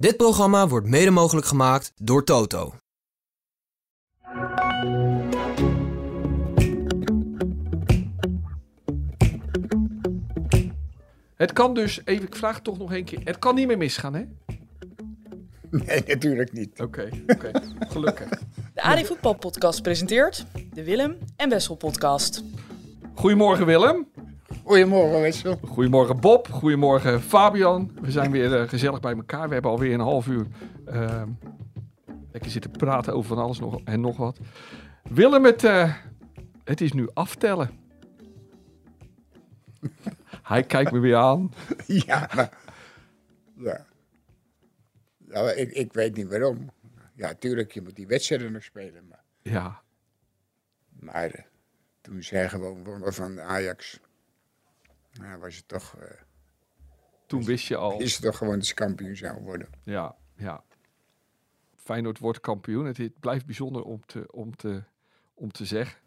Dit programma wordt mede mogelijk gemaakt door Toto. Het kan dus, even, ik vraag het toch nog één keer. Het kan niet meer misgaan, hè? Nee, natuurlijk niet. Oké, oké. Gelukkig. De AD Voetbal Podcast presenteert de Willem en Wessel Podcast. Goedemorgen Willem. Goedemorgen, Wessel. Goedemorgen Bob. Goedemorgen Fabian. We zijn weer eh, gezellig bij elkaar. We hebben alweer een half uur uh, lekker zitten praten over van alles nog, en nog wat. Willem, het, uh, het is nu aftellen. Hij kijkt me weer aan. Ja, maar, ja. Ik, ik weet niet waarom. Ja, tuurlijk, je moet die wedstrijden nog spelen. Maar, Ja, maar eh, toen zij gewoon van Ajax, nou, was het toch, eh, toen wist je al. is het toch gewoon dat ze kampioen zou worden. Ja, ja. Feyenoord wordt kampioen. Het, het blijft bijzonder om te, om, te, om te zeggen.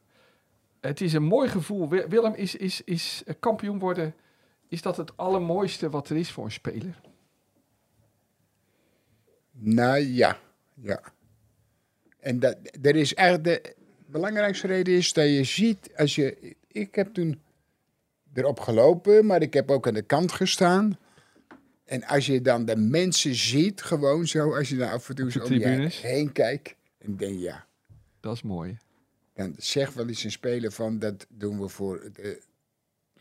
Het is een mooi gevoel. Wi- Willem, is, is, is eh, kampioen worden... Is dat het allermooiste wat er is voor een speler? Nou ja, ja. En dat, er is eigenlijk de belangrijkste reden is dat je ziet, als je, ik heb toen erop gelopen, maar ik heb ook aan de kant gestaan. En als je dan de mensen ziet, gewoon zo, als je daar af en toe zo om je heen kijkt, en denk je, ja, Dat is mooi. dan zeg wel eens een speler van, dat doen we voor de,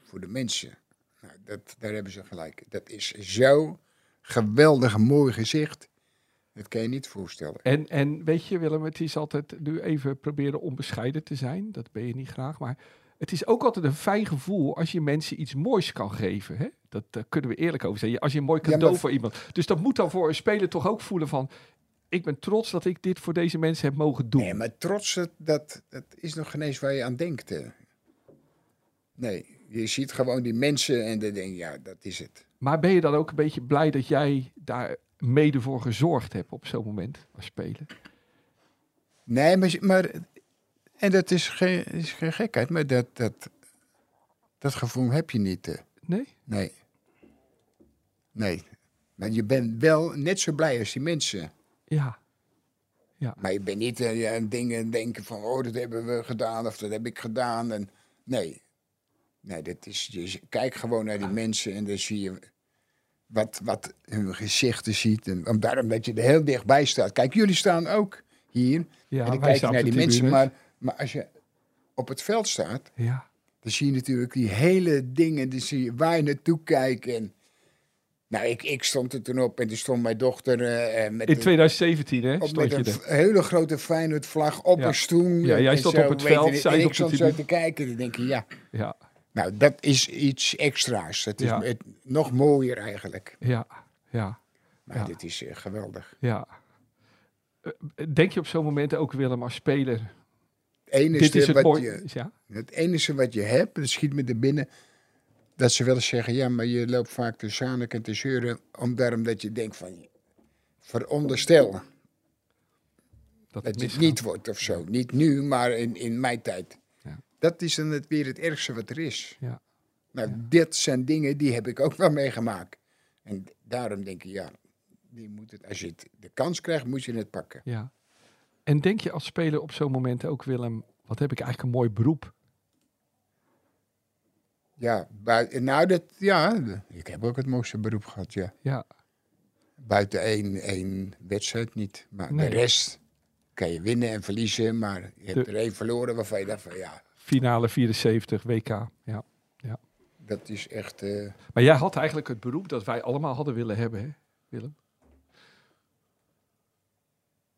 voor de mensen. Nou, dat, daar hebben ze gelijk. Dat is zo geweldig mooi gezicht. Dat kan je niet voorstellen. En, en weet je Willem, het is altijd nu even proberen onbescheiden te zijn. Dat ben je niet graag. Maar het is ook altijd een fijn gevoel als je mensen iets moois kan geven. Hè? Dat daar kunnen we eerlijk over zijn. Als je een mooi Ja, cadeau maar- voor iemand. Dus dat moet dan voor een speler toch ook voelen van... Ik ben trots dat ik dit voor deze mensen heb mogen doen. Nee, maar trots, dat, dat, dat is nog geen eens waar je aan denkt. hè. Nee, je ziet gewoon die mensen en dan denk je, ja, dat is het. Maar ben je dan ook een beetje blij dat jij daar mede voor gezorgd hebt op zo'n moment als speler? Nee, maar, maar en dat is geen, is geen gekheid, maar dat, dat, dat gevoel heb je niet. hè. Nee? Nee. Nee. Maar je bent wel net zo blij als die mensen. Ja. Maar je bent niet eh, aan dingen denken van, oh, dat hebben we gedaan of dat heb ik gedaan. En, nee. Nee, dat is, je kijkt gewoon naar die mensen en dan zie je wat, wat hun gezichten ziet. En om- daarom dat je er heel dichtbij staat. Kijk, jullie staan ook hier. Ja, en dan kijk je naar die mensen. Maar, maar als je op het veld staat, Ja. dan zie je natuurlijk die hele dingen. Die zie je waar je naartoe kijkt. En, nou, ik, ik stond er toen op en toen stond mijn dochter eh, eh, met In een- 2017 hè, op met een hele grote Feyenoord vlag op Ja. een stoel. Ja, jij stond op het veld, en zij ik op stond zo te kijken. Dan denk je, ja, Ja, nou, dat is iets extra's. Dat is Ja. het, nog mooier eigenlijk. ja, ja, Maar Ja. dit is eh, geweldig. ja. Denk je op zo'n moment ook Willem als speler... Het enige, Dit is het wat mooie. je, Ja? het enige wat je hebt, dat schiet me er binnen, dat ze wel eens zeggen, ja, maar je loopt vaak te zaniken en te zeuren, om daarom dat je denkt van, veronderstel Dat dat het het niet wordt of zo. Niet nu, maar in, in mijn tijd. Ja. Dat is dan het, weer het ergste wat er is. Ja. Nou, dit zijn dingen die heb ik ook wel meegemaakt. En daarom denk ik, ja, die moet het, als je het, de kans krijgt, moet je het pakken. Ja. En denk je als speler op zo'n moment ook, Willem, wat heb ik eigenlijk een mooi beroep? Ja, nou, dat, ja, ik heb ook het mooiste beroep gehad, ja. Ja, Buiten één, één wedstrijd niet. Maar Nee. de rest kan je winnen en verliezen, maar je hebt De- er één verloren waarvan je dacht van, ja, finale 74, WK. Ja. dat is echt... eh, Maar jij had eigenlijk het beroep dat wij allemaal hadden willen hebben, hè, Willem?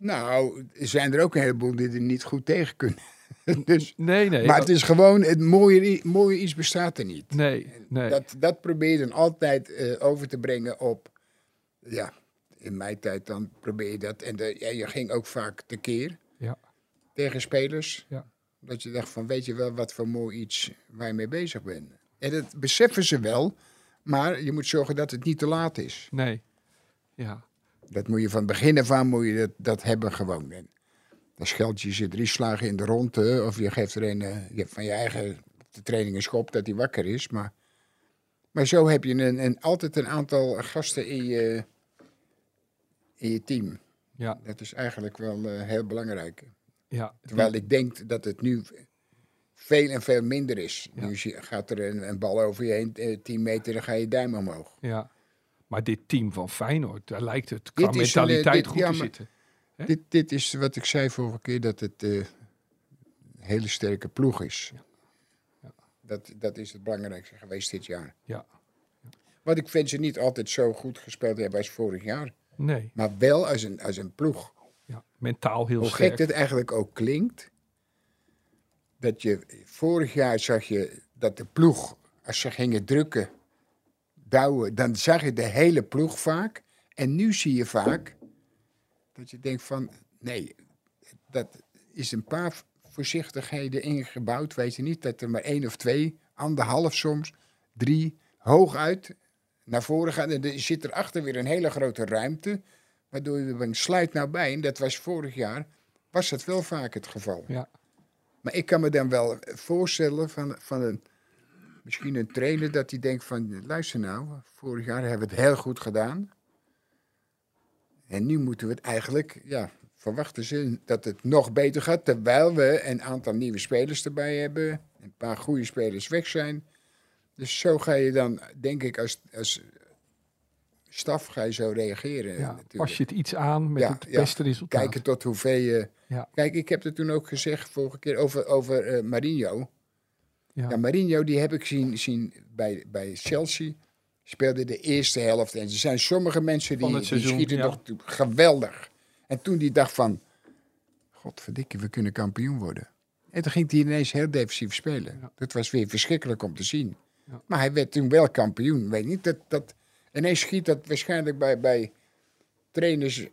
Nou, zijn er ook een heleboel die er niet goed tegen kunnen. dus, Nee, nee. maar dat- het is gewoon, het mooie, mooie iets bestaat er niet. Nee, nee. Dat, dat probeer je dan altijd eh, over te brengen op, ja, in mijn tijd dan probeer je dat. En de, ja, je ging ook vaak tekeer Ja. tegen spelers. Ja. Dat je dacht van, weet je wel wat voor mooi iets waar je mee bezig bent. En dat beseffen ze wel, maar je moet zorgen dat het niet te laat is. Nee. Ja. Dat moet je van begin af aan moet je dat, dat hebben gewoon. En dan scheld je ze drie slagen in de ronde. Of je geeft er een, eh, je hebt van je eigen de training een schop dat hij wakker is. Maar, maar zo heb je een, een, altijd een aantal gasten in je, in je team. Ja. Dat is eigenlijk wel eh, heel belangrijk. Ja, Terwijl ik denk dat het nu veel en veel minder is. Ja. Nu gaat er een, een bal over je heen, eh, 10 meter, dan ga je duim omhoog. ja. Maar dit team van Feyenoord, daar lijkt het qua Dit een, eh, mentaliteit dit- goed ja, te maar- zitten. Hè? Dit, dit is wat ik zei vorige keer, dat het eh, een hele sterke ploeg is. Ja. Dat, dat is het belangrijkste geweest dit jaar. Ja. Want ik vind ze niet altijd zo goed gespeeld hebben als vorig jaar. Nee, Maar wel als een, als een ploeg. ja. mentaal heel Hoe sterk. gek het eigenlijk ook klinkt. Dat je vorig jaar zag je dat de ploeg, als ze gingen drukken, douwen, dan zag je de hele ploeg vaak. En nu zie je vaak dat je denkt van, nee, dat is een paar voorzichtigheden ingebouwd. Weet je niet dat er maar één of twee, anderhalf soms, drie, hooguit naar voren gaan. En er zit erachter weer een hele grote ruimte, waardoor je een sluit nou bij. En dat was vorig jaar, was dat wel vaak het geval. Ja. Maar ik kan me dan wel voorstellen van, van een, misschien een trainer dat hij denkt van, luister nou, vorig jaar hebben we het heel goed gedaan. En nu moeten we het eigenlijk, ja, verwachten ze dat het nog beter gaat, terwijl we een aantal nieuwe spelers erbij hebben, een paar goede spelers weg zijn. Dus zo ga je dan, denk ik, als, als staf ga je zo reageren. Ja, pas je het iets aan met Ja, het ja. beste resultaat. Kijken tot hoeveel je... Ja. Kijk, ik heb het toen ook gezegd vorige keer over, over eh, Marinho. Ja. Ja, Marinho, die heb ik zien, zien bij, bij Chelsea. Speelde de eerste helft. En er zijn sommige mensen die, die schieten ja. toch toe- geweldig. En toen die dacht van... Godverdikke, we kunnen kampioen worden. En toen ging hij ineens heel defensief spelen. Ja. Dat was weer verschrikkelijk om te zien. Maar hij werd toen wel kampioen. Weet niet, dat, dat, ineens schiet dat waarschijnlijk bij, bij trainers...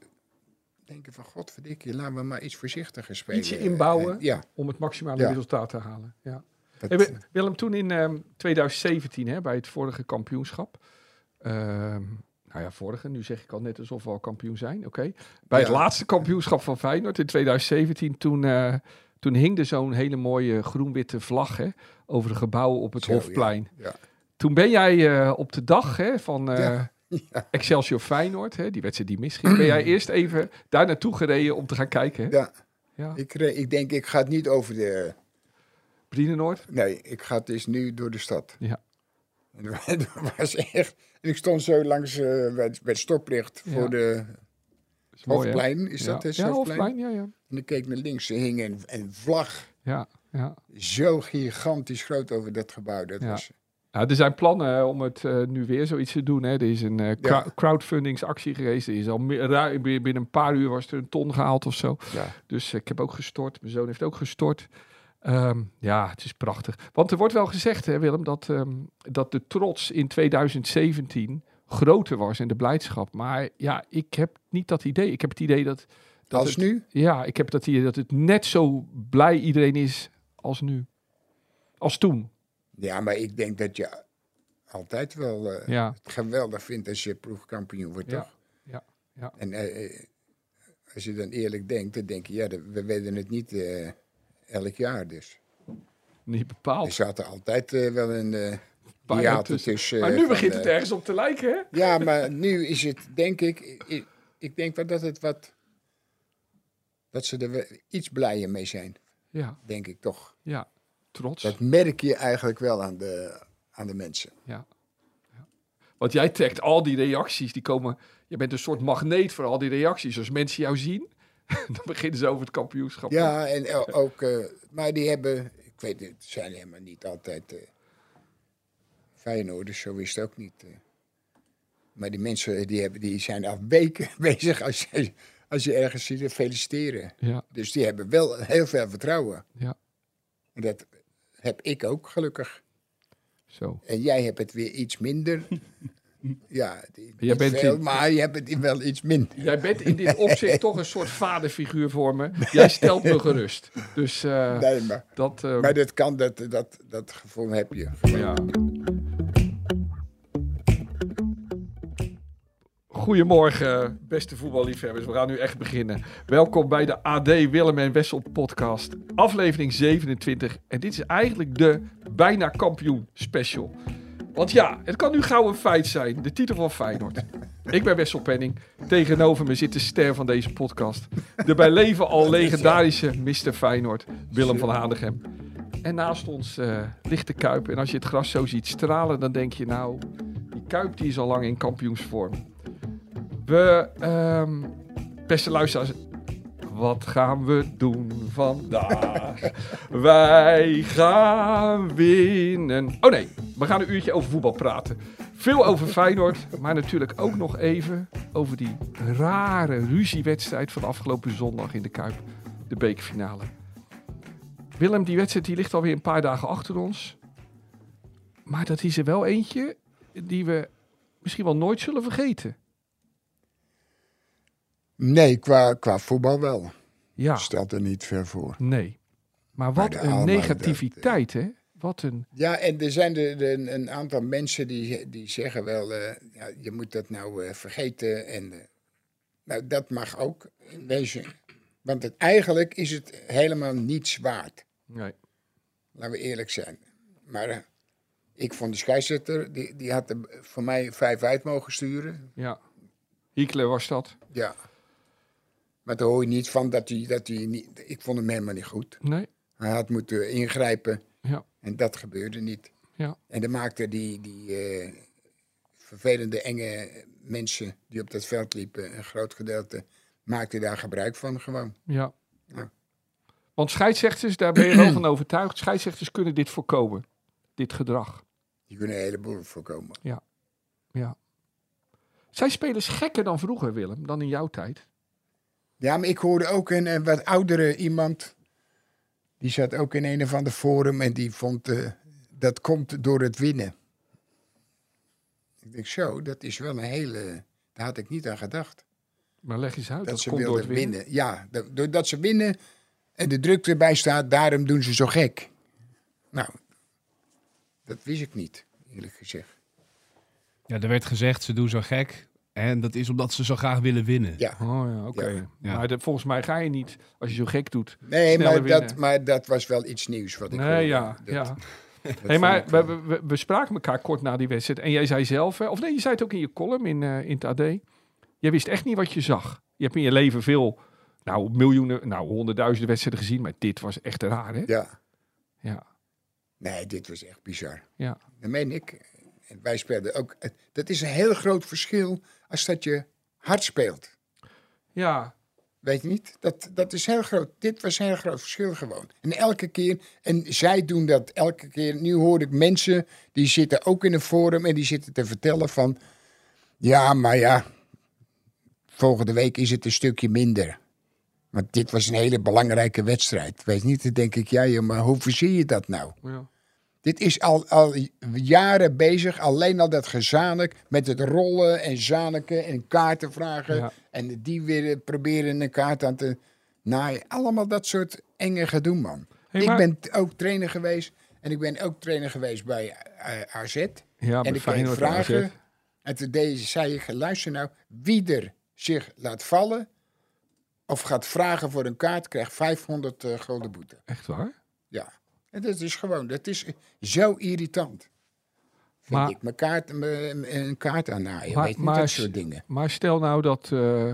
Denken van, godverdikke, laten we maar iets voorzichtiger spelen. Ietsje inbouwen. Ja, Om het maximale Ja. resultaat te halen. Ja. Dat, Wi- Willem, toen in ehm, 2017, hè, bij het vorige kampioenschap. ehm, nou ja, vorige, nu zeg ik al net alsof we al kampioen zijn. Oké. Bij het laatste kampioenschap van Feyenoord in 2017, toen, eh, toen hing er zo'n hele mooie groen-witte vlag hè, over de gebouwen op het Zo. Hofplein. Ja. Toen ben jij eh, op de dag hè, van eh. Excelsior Feyenoord, hè, die wedstrijd die misging, ben jij eerst even daar naartoe gereden om te gaan kijken. Hè? ja. Ja. Ik, ik denk, ik ga het niet over de... Brienenoord. Nee, ik ga het dus nu door de stad. Ja. En dat was echt... En ik stond zo langs eh, bij, het- bij het stoplicht Ja. voor de Is mooi, hè? Hofplein. Is ja. dat het Ja, Hofplein? Hofplein, ja, ja. En ik keek naar links, er hing een, een vlag. Ja, ja. Zo gigantisch groot over dat gebouw. Dat Ja. was... Ja, er zijn plannen eh, om het eh, nu weer zoiets te doen. Hè. Er is een eh, crowd- Ja. crowdfundingsactie geweest. Er is al meer, binnen een paar uur was er een ton gehaald of zo. Ja. Dus eh, ik heb ook gestort. Mijn zoon heeft ook gestort. Ehm, ja, het is prachtig. Want er wordt wel gezegd, hè, Willem, dat, ehm, dat de trots in 2017 groter was en de blijdschap. Maar ja, ik heb niet dat idee. Ik heb het idee dat. dat Als het- nu? Ja, ik heb dat idee dat het net zo blij iedereen is als nu. Als toen. Ja, maar ik denk dat je altijd wel eh, Ja. het geweldig vindt als je ploegkampioen wordt, Ja. toch? Ja. Ja. En eh, eh, als je dan eerlijk denkt, dan denk je, ja, we werden het niet elk jaar dus. Niet bepaald. er altijd eh, wel een eh hiaten tussen. tussen. Maar eh, nu van, begint eh, het ergens op te lijken, hè? Ja, maar nu is het, denk ik, ik, ik denk wel dat het wat, dat ze er iets blijer mee zijn, Ja, denk ik toch. ja. Trots. Dat merk je eigenlijk wel aan de, aan de mensen. Ja. ja. Want jij trekt al die reacties, die komen... Je bent een soort magneet voor al die reacties. Als mensen jou zien, dan beginnen ze over het kampioenschap. Ja, en o- ook, eh, maar die hebben, ik weet het, zijn helemaal niet altijd uh, Feyenoorders, zo is het ook niet. eh. Maar die mensen die, hebben, die zijn al weken bezig als je, als je ergens ziet, eh, feliciteren. Ja, Dus die hebben wel heel veel vertrouwen. ja. En dat heb ik ook gelukkig. Zo. En jij hebt het weer iets minder. Ja, die- Jij bent veel, in- maar je hebt het wel iets minder. Jij bent in dit opzicht toch een soort vaderfiguur voor me. Jij stelt me gerust. Dus eh, Nee, maar, dat... eh, maar dat kan, dat, dat, dat gevoel heb je. Ja. Goedemorgen, beste voetballiefhebbers. We gaan nu echt beginnen. Welkom bij de AD Willem en Wessel podcast, aflevering 27. En dit is eigenlijk de bijna kampioen special. Want ja, het kan nu gauw een feit zijn. De titel van Feyenoord. Ik ben Wessel Penning. Tegenover me zit de ster van deze podcast. De bij leven al legendarische Mr. Feyenoord, Willem van Hanegem. En naast ons uh, ligt de Kuip. En als je het gras zo ziet stralen, dan denk je nou... Die Kuip die is al lang in kampioensvorm. We, um, beste luisteraars, wat gaan we doen vandaag? Wij gaan winnen. Oh nee, we gaan een uurtje over voetbal praten. Veel over Feyenoord, maar natuurlijk ook nog even over die rare ruziewedstrijd van afgelopen zondag in de Kuip. De bekerfinale. Willem, die wedstrijd die ligt alweer een paar dagen achter ons. Maar dat is er wel eentje die we misschien wel nooit zullen vergeten. Nee, qua, qua voetbal wel. Ja. Stelt er niet ver voor. Nee. Maar wat een negativiteit, hè? Wat een... Ja, en er zijn de, de, een aantal mensen die, die zeggen wel, uh, ja, je moet dat nou uh, vergeten. En, uh, nou, dat mag ook in wezen. Want het, eigenlijk is het helemaal niets waard. Nee. Laten we eerlijk zijn. Maar ik vond de scheidsrechter, die, die had er voor mij vijf uit mogen sturen. Ja. Hitler was dat. Ja. Maar daar hoor je niet van dat hij, dat hij niet... Ik vond hem helemaal niet goed. Nee. Hij had moeten ingrijpen. Ja. En dat gebeurde niet. Ja. En dan maakte die, die uh, vervelende, enge mensen die op dat veld liepen, een groot gedeelte, maakte daar gebruik van gewoon. Ja. ja. Want scheidsrechters, daar ben je wel van overtuigd, scheidsrechters kunnen dit voorkomen. Dit gedrag. Die kunnen een heleboel voorkomen. Ja. Ja. Zijn spelers gekker dan vroeger, Willem, dan in jouw tijd? Ja, maar ik hoorde ook een, een wat oudere iemand. Die zat ook in een of ander forum en die vond uh, dat komt door het winnen. Ik denk zo, dat is wel een hele. Daar had ik niet aan gedacht. Maar leg eens uit. Dat, dat ze komt wilden door het winnen. winnen. Ja, dat, doordat ze winnen en de druk erbij staat, daarom doen ze zo gek. Nou, dat wist ik niet, eerlijk gezegd. Ja, er werd gezegd, ze doen zo gek. En dat is omdat ze zo graag willen winnen. Ja. Oh ja, oké. Ja. Ja. Maar de- volgens mij ga je niet, als je zo gek doet. Nee, Sneller maar dat, maar dat was wel iets nieuws wat ik Nee, hoorde. ja. Dat- ja. dat Hey, maar we, wel- we, we spraken elkaar kort na die wedstrijd. En jij zei zelf, hè, of nee, je zei het ook in je column in, eh, in het AD. Jij wist echt niet wat je zag. Je hebt in je leven veel, nou miljoenen, nou honderdduizenden wedstrijden gezien. Maar dit was echt raar, hè? Ja. Ja. Nee, dit was echt bizar. Ja. Dat meen ik. En wij speelden ook. Dat is een heel groot verschil als dat je hard speelt. Ja. Weet je niet? Dat, dat is heel groot. Dit was een heel groot verschil gewoon. En elke keer, en zij doen dat elke keer. Nu hoor ik mensen die zitten ook in een forum en die zitten te vertellen van. Ja, maar ja, volgende week is het een stukje minder. Want dit was een hele belangrijke wedstrijd. Weet je niet, dan denk ik, ja, maar hoe zie je dat nou? ja. Dit is al, al jaren bezig, alleen al dat gezanik met het rollen en zaniken en kaarten vragen. Ja. En die weer proberen een kaart aan te naaien. Allemaal dat soort enge gedoe, man. Hey, ik maar- ben ook trainer geweest en ik ben ook trainer geweest bij eh, AZ. Ja, en ik kreeg vragen. En toen deed- zei ik, luister nou, wie er zich laat vallen of gaat vragen voor een kaart, krijgt 500 eh, gulden boete. Echt waar? En dat is gewoon, dat is zo irritant. Vind Maar- ik mijn kaart, mijn- een kaart aan naaien, Maar- weet maar dat soort dingen. Maar stel nou dat eh,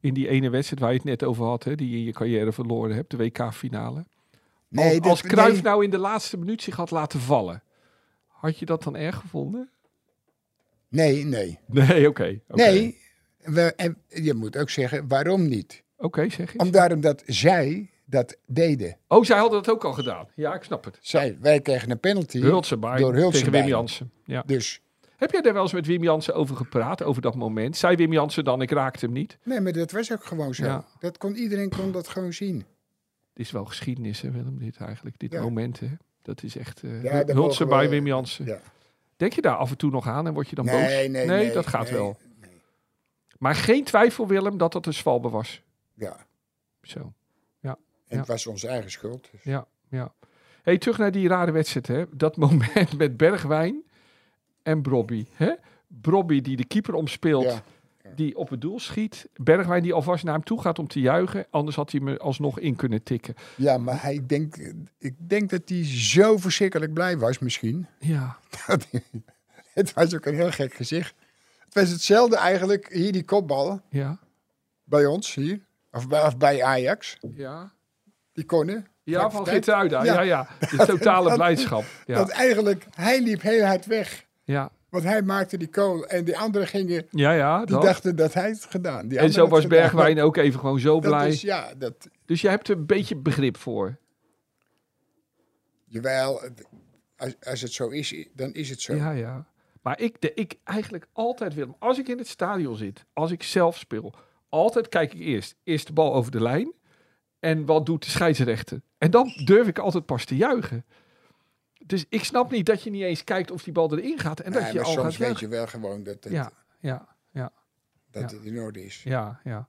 in die ene wedstrijd waar je het net over had, hè, die je in je carrière verloren hebt, de WK-finale. Nee, als als Cruijff nee. nou in de laatste minuut zich had laten vallen, had je dat dan erg gevonden? Nee, nee. Nee, oké. Nee, we, en je moet ook zeggen, waarom niet? Oké, zeg eens. Omdat omdat zij dat deden. Oh, zij hadden dat ook al gedaan. Ja, ik snap het. Zij, wij kregen een penalty Hultsebaai door tegen Hultsebaai. Wim Jansen. Ja. Dus, Heb jij daar wel eens met Wim Jansen over gepraat, over dat moment? Zei Wim Jansen dan, ik raakte hem niet? nee, maar dat was ook gewoon zo. Ja. Dat kon, iedereen kon dat gewoon zien. Dit is wel geschiedenis, hè Willem, dit eigenlijk. Dit Ja. moment, hè. Dat is echt uh, Ja, Wim Jansen. Ja. Denk je daar af en toe nog aan en word je dan boos? Nee, nee, nee. dat gaat nee, wel. Maar geen twijfel, Willem, dat dat een zwalbe was. Ja, Zo, en het was onze eigen schuld. Dus. ja, ja. hey, terug naar die rare wedstrijd, hè. Dat moment met Bergwijn en Brobby, hè. Brobby die de keeper omspeelt, Ja. die op het doel schiet. Bergwijn die alvast naar hem toe gaat om te juichen. Anders had hij me alsnog in kunnen tikken. Ja, maar hij denkt, ik denk dat hij zo verschrikkelijk blij was misschien. Ja, Dat, het was ook een heel gek gezicht. Het was hetzelfde eigenlijk, hier die kopballen, Ja, bij ons hier. Of bij, of bij Ajax, ja. Die konden. Ja, van. Geertruida. Ja, Ja. ja. De totale Dat- blijdschap. Dat Ja, eigenlijk, hij liep heel hard weg. ja. Want hij maakte die kool en die anderen gingen, Ja, ja. die dat. dachten dat hij het gedaan. Die En zo was gedaan. Bergwijn ook even gewoon zo Dat blij. is, ja, dat, Dus je hebt er een beetje begrip voor. jawel, als, als het zo is, dan is het zo. Ja, ja. Maar ik, de, ik eigenlijk altijd, Willem, als ik in het stadion zit, als ik zelf speel, altijd kijk ik eerst, eerst de bal over de lijn. En wat doet de scheidsrechter? En dan durf ik altijd pas te juichen. Dus ik snap niet dat je niet eens kijkt of die bal erin gaat. En dat je maar al soms gaat weet juichen. je wel gewoon dat het, Ja, ja, ja, dat ja. het in orde is. ja, ja.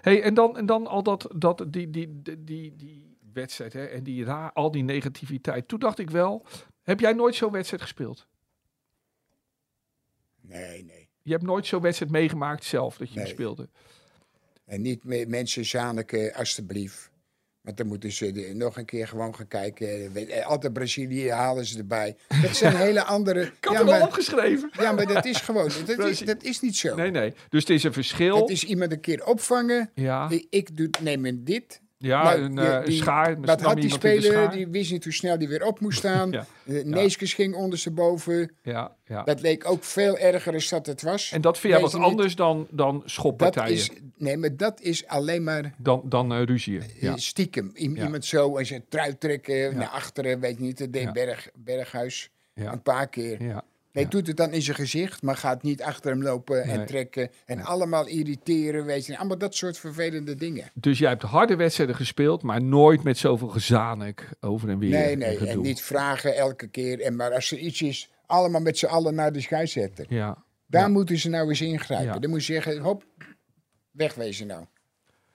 Hey, en, dan, en dan al dat, dat die, die, die, die, die wedstrijd hè, en die ra al die negativiteit. Toen dacht ik wel, heb jij nooit zo'n wedstrijd gespeeld? Nee, nee. Je hebt nooit zo'n wedstrijd meegemaakt zelf dat je Nee. speelde. En niet meer mensen zaniken, alstublieft. Want dan moeten ze nog een keer gewoon gaan kijken. Eh, Altijd Brazilië halen ze erbij. Dat zijn hele andere... Ik had ja, hem al maar, opgeschreven. ja, maar dat is gewoon... Dat is, dat is niet zo. Nee, nee. Dus het is een verschil. Het is iemand een keer opvangen. Ja, Ik, ik doe, neem dit. Ja Nou, een, eh, die- schaar. Wat nam had die de speler? Die wist niet hoe snel die weer op moest staan. Ja. De Neeskens ging ondersteboven. Ja, ja. Dat leek ook veel erger dan dat het was. En dat vind jij wat je niet. anders dan, dan Dat schoppartijen. is, nee, maar dat is alleen maar Dan, dan eh, eh, Ja. stiekem. I- Ja. Iemand zo en zijn trui trekken naar achteren, weet je niet. Dat deed. Berg, Berghuis een paar keer. Ja. Nee, Ja. doet het dan in zijn gezicht, maar gaat niet achter hem lopen Nee. en trekken. En allemaal irriteren, weet je. Allemaal dat soort vervelende dingen. Dus jij hebt harde wedstrijden gespeeld, maar nooit met zoveel gezanik over en weer. Nee, nee. En niet vragen elke keer. En maar als er iets is, allemaal met z'n allen naar de scheidsrechter. Ja. Daar Ja. moeten ze nou eens ingrijpen. Ja. Dan moet je zeggen, hop, wegwezen nou.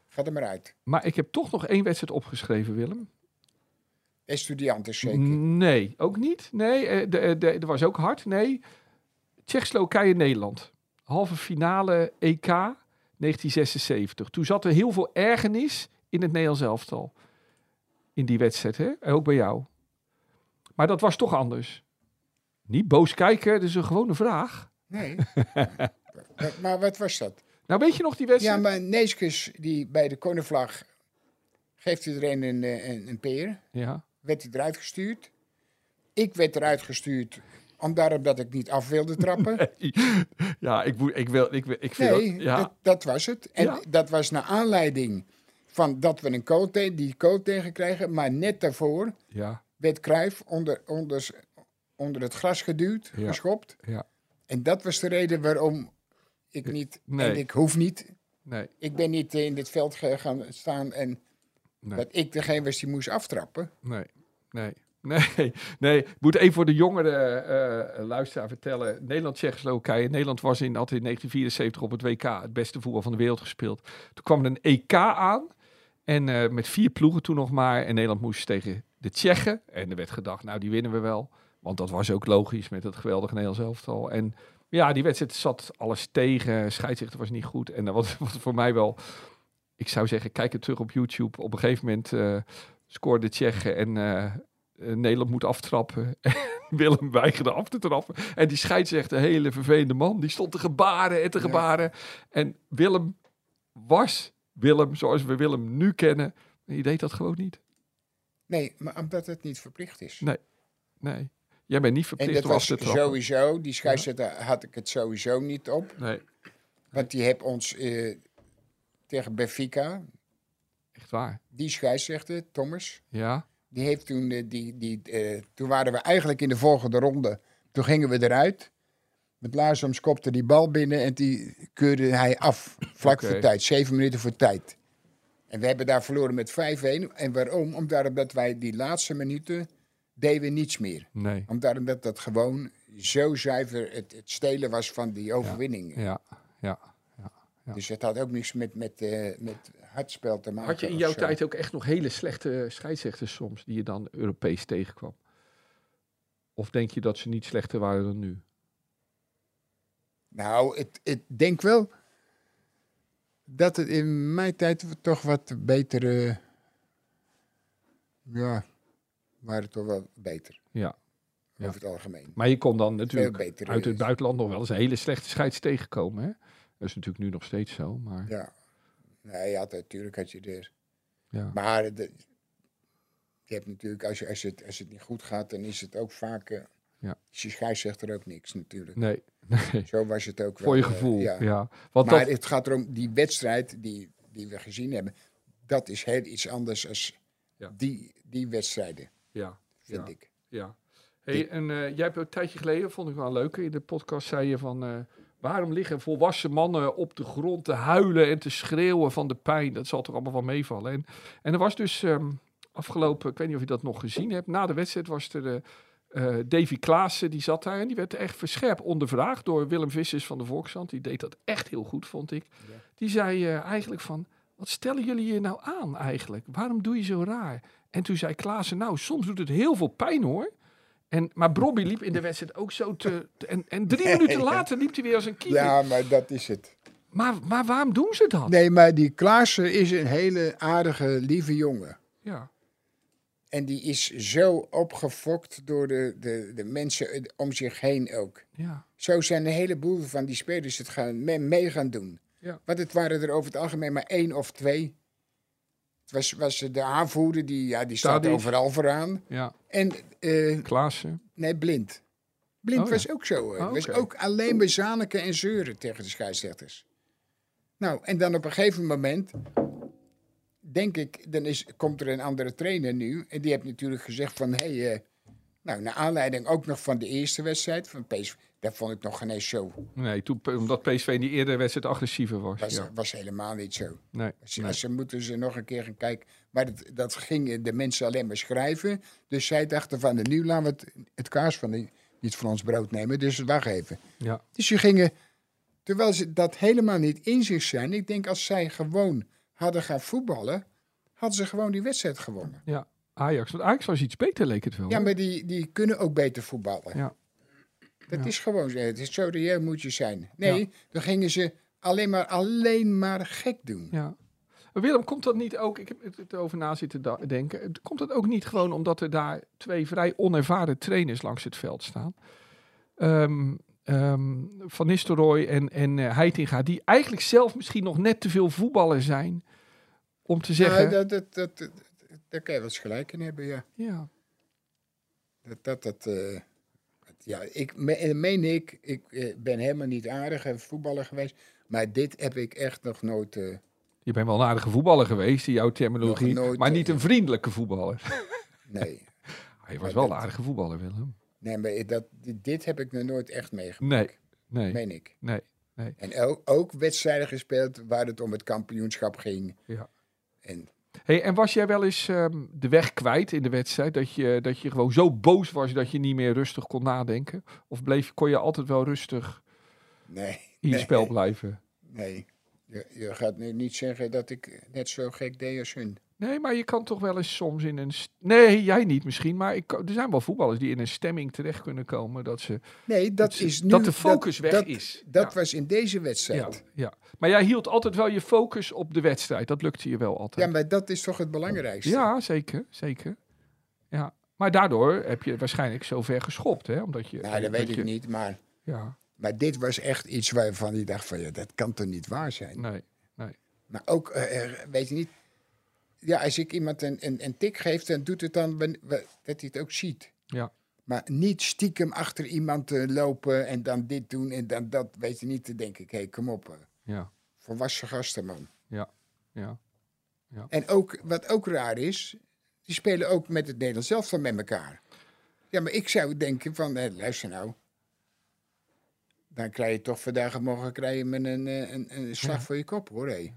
Ga er maar uit. Maar ik heb toch nog één wedstrijd opgeschreven, Willem. Estudianten zeker. Nee, ook niet. Nee, eh, de, de, de, er was ook hard. Nee, Tsjechoslowakije-Nederland. Halve finale EK 1976. Toen zat er heel veel ergernis in het Nederlands elftal. In die wedstrijd, hè? En Ook bij jou. Maar dat was toch anders. Niet boos kijken, dat is een gewone vraag. Nee. maar, wat was dat? Nou, weet je nog die Ja, wedstrijd? maar Neeskens, die bij de Konnevlag, geeft iedereen een, eh, een, een peer. Ja. Werd hij eruit gestuurd. Ik werd eruit gestuurd, omdat ik niet af wilde trappen. Ja, ik, ik, wil, ik, ik vind Nee, dat... Ja, dat, dat was het. En Ja. dat was naar aanleiding van dat we een code, te- die code tegenkregen. Maar net daarvoor ja, werd Cruijff onder, onder, onder het gras geduwd, Ja. geschopt. ja. En dat was de reden waarom ik niet, Nee. en ik hoef niet, Nee, ik ben niet in dit veld gaan staan en nee. dat ik degene was die moest aftrappen. Nee, nee, nee, nee. Ik moet even voor de jongere eh, luisteraar vertellen. Nederland-Tsjechoslowakije. Nederland was in, had in 1974 op het WK het beste voetbal van de wereld gespeeld. Toen kwam er een EK aan. En eh, met vier ploegen toen nog maar. En Nederland moest tegen de Tsjechen. En er werd gedacht, nou die winnen we wel. Want dat was ook logisch met het geweldige Nederlands elftal. En ja, die wedstrijd zat alles tegen. Scheidsrechter was niet goed. En dat was, was voor mij wel... Ik zou zeggen, kijk het terug op YouTube. Op een gegeven moment eh scoorde de Tsjechen en eh, eh, Nederland moet aftrappen. Willem weigerde af te trappen. En die scheidsrechter, een hele vervelende man, die stond te gebaren en te Ja. gebaren. En Willem was Willem zoals we Willem nu kennen. En die deed dat gewoon niet. Nee, maar omdat het niet verplicht is. Nee. Nee. Jij bent niet En verplicht dat om af was te trappen. sowieso, die scheidsrechter had ik het sowieso niet op. Nee, Want die heb ons tegen Benfica, echt waar. die scheidsrechter, Thomas, Ja, die heeft toen, eh, die, die, eh, toen waren we eigenlijk in de volgende ronde. Toen gingen we eruit. Met Laarsoms kopte die bal binnen en die keurde hij af. Vlak voor tijd, zeven minuten voor tijd. En we hebben daar verloren met 5-1. En waarom? Omdat wij die laatste minuten deden we niets meer. nee. Omdat omdat dat gewoon zo zuiver het, het stelen was van die overwinning. Ja, ja. ja. Dus het had ook niks met, met, eh, met hardspel te maken. Had je in jouw tijd ook echt nog hele slechte scheidsrechters soms, die je dan Europees tegenkwam? Of denk je dat ze niet slechter waren dan nu? Nou, het denk wel dat het in mijn tijd toch wat betere. Ja, waren toch wel beter. Ja. Ja. over het algemeen. Maar je kon dan natuurlijk uit het buitenland nog wel eens een hele slechte scheids tegenkomen. Hè? Dat is natuurlijk nu nog steeds zo. Maar Ja. Nee, ja, natuurlijk had je er. ja. Maar de- je hebt natuurlijk, als, je, als, het, als het niet goed gaat, dan is het ook vaak. eh Ja. je scheidsrechter ook niks natuurlijk. Nee, nee. Zo was het ook wel. voor je eh, gevoel. ja. ja. Want maar dat, het gaat erom, die wedstrijd die, die we gezien hebben, dat is heel iets anders dan Ja. die, die wedstrijden, ja, vind Ja. ik. ja. Hey, en eh, jij hebt een tijdje geleden, vond ik wel leuk, in de podcast zei je van... waarom liggen volwassen mannen op de grond te huilen en te schreeuwen van de pijn? Dat zal toch allemaal wel meevallen. En, en er was dus ehm, afgelopen, ik weet niet of je dat nog gezien hebt, na de wedstrijd was er... eh eh, Davy Klaassen, die zat daar en die werd echt verscherpt ondervraagd door Willem Vissers van de Volkshand. Die deed dat echt heel goed, vond ik. Die zei eh, eigenlijk van, wat stellen jullie je nou aan eigenlijk? Waarom doe je zo raar? En toen zei Klaassen, nou, soms doet het heel veel pijn hoor. En, maar Brobby liep in de wedstrijd ook zo te... te- en, en drie minuten later liep hij weer als een keeper. Ja, maar dat is het. Maar, maar waarom doen ze dat? Nee, maar die Klaassen is een hele aardige, lieve jongen. Ja, En die is zo opgefokt door de, de, de mensen om zich heen ook. ja, Zo zijn een heleboel van die spelers het gaan, mee, mee gaan doen. Ja. Want het waren er over het algemeen maar één of twee. Was, was de aanvoerder, die, ja, die staat Tadic. overal vooraan. ja. En, eh, Klaassen. nee, Blind. Blind Oh, ja. was ook zo. Oh, was ook alleen maar zaniken en zeuren tegen de scheidsrechters. Nou, en dan op een gegeven moment, denk ik, dan is, komt er een andere trainer nu. En die heeft natuurlijk gezegd van, hé, hey, eh, nou, naar aanleiding ook nog van de eerste wedstrijd van PSV. Dat vond ik nog geen eens zo. Nee, toen, omdat PSV in die eerdere wedstrijd agressiever was. Was, ja. was helemaal niet zo. Nee, Ze, nee. ze moeten ze nog een keer gaan kijken. Maar dat, dat gingen de mensen alleen maar schrijven. Dus zij dachten van, nou, nu laten we het, het kaas van de, niet van ons brood nemen. Dus wacht even. Ja. Dus ze gingen, terwijl ze dat helemaal niet in zich zijn. Ik denk als zij gewoon hadden gaan voetballen, hadden ze gewoon die wedstrijd gewonnen. ja, Ajax. Want Ajax was iets beter, leek het wel. Ja, maar die, die kunnen ook beter voetballen. Ja. Dat Ja. is gewoon. Het is zo reëel moet je zijn. Nee, dan gingen ze alleen maar, alleen maar gek doen. Ja. Maar Willem, komt dat niet ook, ik heb het erover na zitten denken, komt dat ook niet gewoon omdat er daar twee vrij onervaren trainers langs het veld staan? Ehm, ehm, Van Nistelrooy en, en eh, Heitinga, die eigenlijk zelf misschien nog net te veel voetballer zijn om te zeggen... Ja, dat, dat, dat, dat- daar kan je wel eens gelijk in hebben, ja. ja, Dat, dat, dat, eh, ja, ik me- en meen ik, ik eh, ben helemaal niet aardig eh, voetballer geweest, maar dit heb ik echt nog nooit. eh, je bent wel een aardige voetballer geweest, in jouw terminologie, nooit, maar niet eh, een vriendelijke voetballer. nee, Hij was wel een aardige voetballer, Willem. nee, maar dat, dit, heb ik nog nooit echt Nee, meegemaakt. nee, Meen ik. nee. En ook, ook wedstrijden gespeeld waar het om het kampioenschap ging. Ja. En Hey, en was jij wel eens ehm, de weg kwijt in de wedstrijd? Dat je, dat je gewoon zo boos was dat je niet meer rustig kon nadenken? Of bleef, kon je altijd wel rustig nee, in je nee, spel blijven? nee. Je, je gaat nu niet zeggen dat ik net zo gek deed als hun. Nee, maar je kan toch wel eens soms in een... Nee, jij niet misschien, maar ik, er zijn wel voetballers die in een stemming terecht kunnen komen dat ze... Nee, dat, Dat ze- is nu... dat de focus weg dat, is. Dat Ja. was in deze Ja, wedstrijd. ja. Maar jij hield altijd wel je focus op de wedstrijd. Dat lukte je wel Ja, altijd. maar dat is toch het belangrijkste? Ja, zeker, zeker. Ja. Maar daardoor heb je waarschijnlijk zo ver geschopt, hè? Omdat je... Nou, dat weet ik niet, maar, Ja, maar dit was echt iets waarvan je dacht van, ja, dat kan toch niet waar zijn? nee. Maar ook, eh, eh, weet je niet, ja, als ik iemand een, een, een tik geef, dan doet het dan dat hij het ook ziet. Ja. Maar niet stiekem achter iemand te lopen en dan dit doen en dan dat, weet je niet, te denken, hé, kom op, eh, Ja, volwassen gasten, man. ja. En ook, wat ook raar is, die spelen ook met het Nederlands zelf met elkaar. Ja, maar ik zou denken van, eh, luister nou. Dan krijg je toch vandaag morgen krijg je met een, eh, een, een slag Ja. voor je kop, hoor. hé.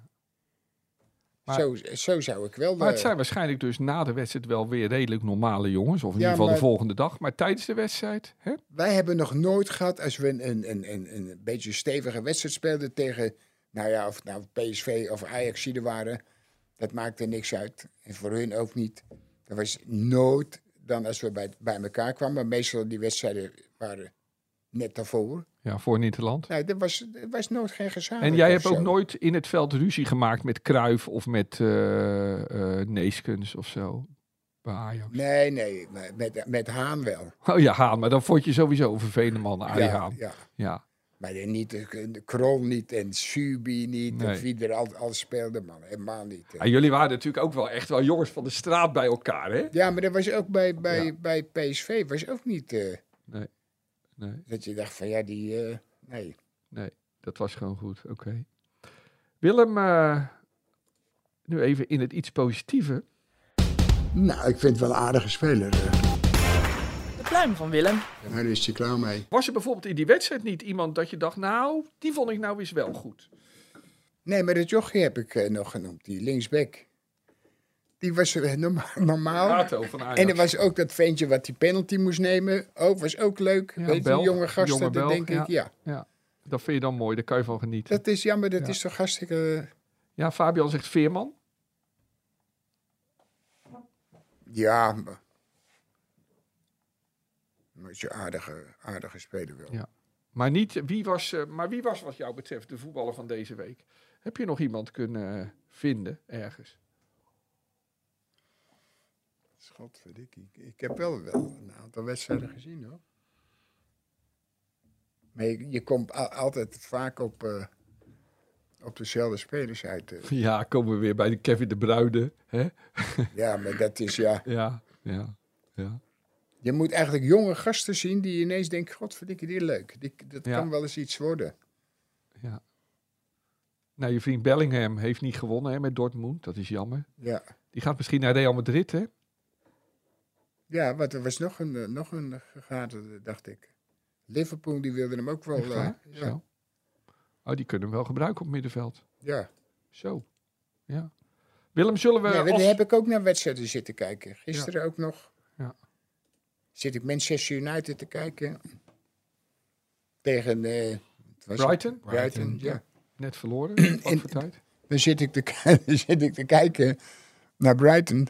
Maar- zo, zo zou ik wel... Maar het eh, zijn waarschijnlijk dus na de wedstrijd wel weer redelijk normale jongens. Of in Ja, ieder geval de maar- volgende dag. Maar tijdens de wedstrijd, hè? Wij hebben nog nooit gehad, als we een, een, een, een, een beetje stevige wedstrijd speelden tegen, nou ja, of nou PSV of Ajax waren, dat maakte niks uit. En voor hun ook niet. Er was nooit, dan als we bij, bij elkaar kwamen, meestal die wedstrijden waren net daarvoor. Ja, voor Nederland. Nee, er was, er was nooit geen gezamenlijk. En jij hebt ook zo. nooit in het veld ruzie gemaakt met Kruif of met eh eh Neeskens of zo? bij Ajax? Nee, nee, maar met, met Haan wel. Oh ja, Haan, maar dan vond je sowieso een vervelende man, Arie ja, Haan. ja. Ja. Maar dan niet de, de Krol niet en Subi niet. Nee. Of wie er al, al speelde, man. Helemaal niet. En jullie waren natuurlijk ook wel echt wel jongens van de straat bij elkaar, hè? Ja, maar dat was ook bij, bij, Ja. bij PSV. Was ook niet eh, Nee, nee, dat je dacht van ja, die... eh, nee. nee. Dat was gewoon goed. Oké. Willem, eh, nu even in het iets positieve. Nou, ik vind het wel een aardige speler. eh. De pluim van Willem. Daar is hij klaar mee. Was er bijvoorbeeld in die wedstrijd niet iemand dat je dacht, nou, die vond ik nou eens wel goed? Nee, maar dat jochie heb ik eh, nog genoemd. Die linksback. Die was eh, norma- normaal. Rato van Ajax. En er was ook dat ventje wat die penalty moest nemen. Ook, was ook leuk. Ja, Weet je, jonge gasten, jonge dat Belg, denk ik, ja. ja. Dat vind je dan mooi, daar kan je van genieten. Dat is jammer, dat Ja. is toch hartstikke... Ja, Fabian zegt Veerman. Ja, maar... Is je aardige, aardige speler wel. Ja. Maar, niet, wie was, eh, maar wie was wat jou betreft de voetballer van deze week? Heb je nog iemand kunnen eh, vinden ergens? Godverdikkie. Ik heb wel, wel een aantal wedstrijden gezien, hoor. Maar je, je komt altijd vaak op, eh, op dezelfde spelers uit. eh. Ja, komen we weer bij de Kevin de Bruyne. Hè? Ja, maar dat is ja... Ja, ja, ja. Je moet eigenlijk jonge gasten zien die ineens denken... Godverdikkie, die is leuk. Die, dat Ja. kan wel eens iets worden. ja. Nou, je vriend Bellingham heeft niet gewonnen hè, met Dortmund. Dat is jammer. Ja, Die gaat misschien naar Real Madrid, hè? Ja want er was nog een, eh, nog een gaten, dacht ik. Liverpool, die wilde hem ook wel... Eh, ja, Zo. Oh, die kunnen hem wel gebruiken op middenveld. ja. Zo. Ja. Willem, zullen we... Ja, als- daar heb ik ook naar wedstrijden zitten kijken. Gisteren ook nog. Ja. Zit ik Manchester United te kijken. Tegen... eh? Brighton? Brighton, Brighton, ja. Net verloren. Wat voor tijd? Dan zit, ik te, dan zit ik te kijken naar Brighton.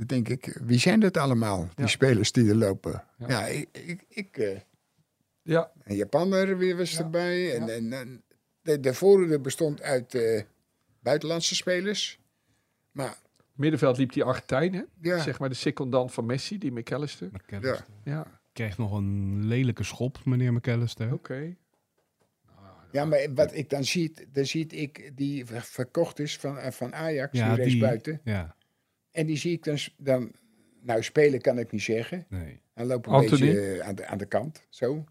Dan denk ik, wie zijn dat allemaal, die Ja. spelers die er lopen? Ja. Ja, ik... ik, ik eh, Ja, een Japaner weer was Ja, erbij. En, ja. en, en de, de voorhoede bestond uit eh, buitenlandse spelers. Maar middenveld liep die Argentijn, hè? ja, Zeg maar de secondant van Messi, die McAllister. McAllister. Ja, Kreeg nog een lelijke schop, meneer McAllister. oké. Ja, maar wat ik dan zie, dan zie ik die ver- verkocht is van, van Ajax, Ja, die race die- buiten. Ja, En die zie ik dan, dan, nou spelen kan ik niet zeggen. nee. Hij loopt een Anthony? beetje eh, aan de, aan de kant, zo.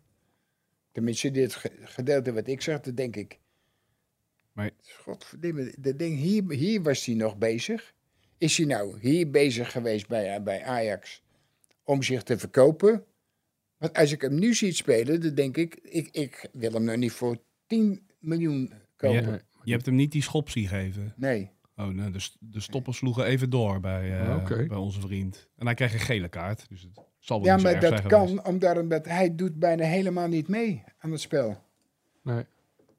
Tenminste, dit ge- gedeelte wat ik zag, dan denk ik... Maar- Godverdomme, dat ding, hier, hier was hij nog bezig. Is hij nou hier bezig geweest bij, eh, bij Ajax om zich te verkopen? Want als ik hem nu zie spelen, dan denk ik, ik, ik wil hem nou niet voor 10 miljoen kopen. Je, je hebt hem niet die schop zien geven. Nee. Oh, nee, de, st- de stoppers sloegen even door bij, eh, bij onze vriend. En hij kreeg een gele kaart. Dus het zal wel Ja, maar erg dat zijn kan geweest. omdat, hij doet bijna helemaal niet mee aan het spel. Nee.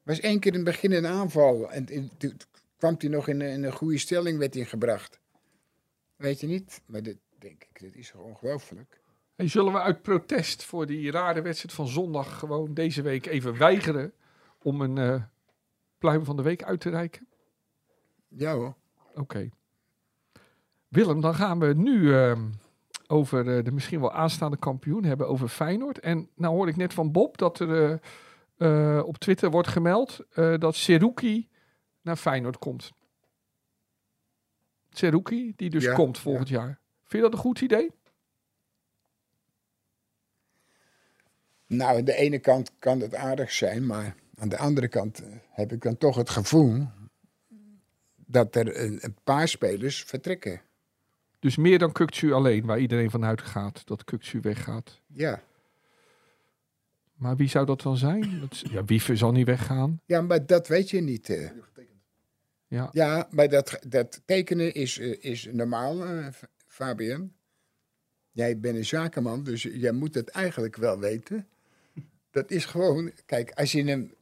was één keer in het begin een aanval. En toen- toen kwam hij nog in, een- in een goede stelling, werd hij gebracht. Weet je niet? Maar dat denk ik, dat is toch ongelooflijk. Hey, zullen we uit protest voor die rare wedstrijd van zondag gewoon deze week even weigeren om een eh, pluim van de week uit te reiken? Ja hoor. Oké. Willem, dan gaan we nu ehm, over eh, de misschien wel aanstaande kampioen hebben, over Feyenoord. En nou hoorde ik net van Bob dat er eh, eh, op Twitter wordt gemeld dat Seruki naar Feyenoord komt. Seruki, die dus Ja, komt volgend jaar. Vind je dat een goed idee? Nou, aan de ene kant kan het aardig zijn, maar aan de andere kant heb ik dan toch het gevoel dat er een, een paar spelers vertrekken. Dus meer dan Kukcu alleen, waar iedereen vanuit gaat dat Kukcu weggaat. Ja. Maar wie zou dat dan zijn? Dat, ja, Wiever zal niet weggaan. ja, maar dat weet je niet. eh. Ja. Ja, maar dat, dat tekenen is, eh, is normaal, F- Fabian. Jij bent een zakenman, dus jij moet het eigenlijk wel weten. Dat is gewoon, kijk, als je hem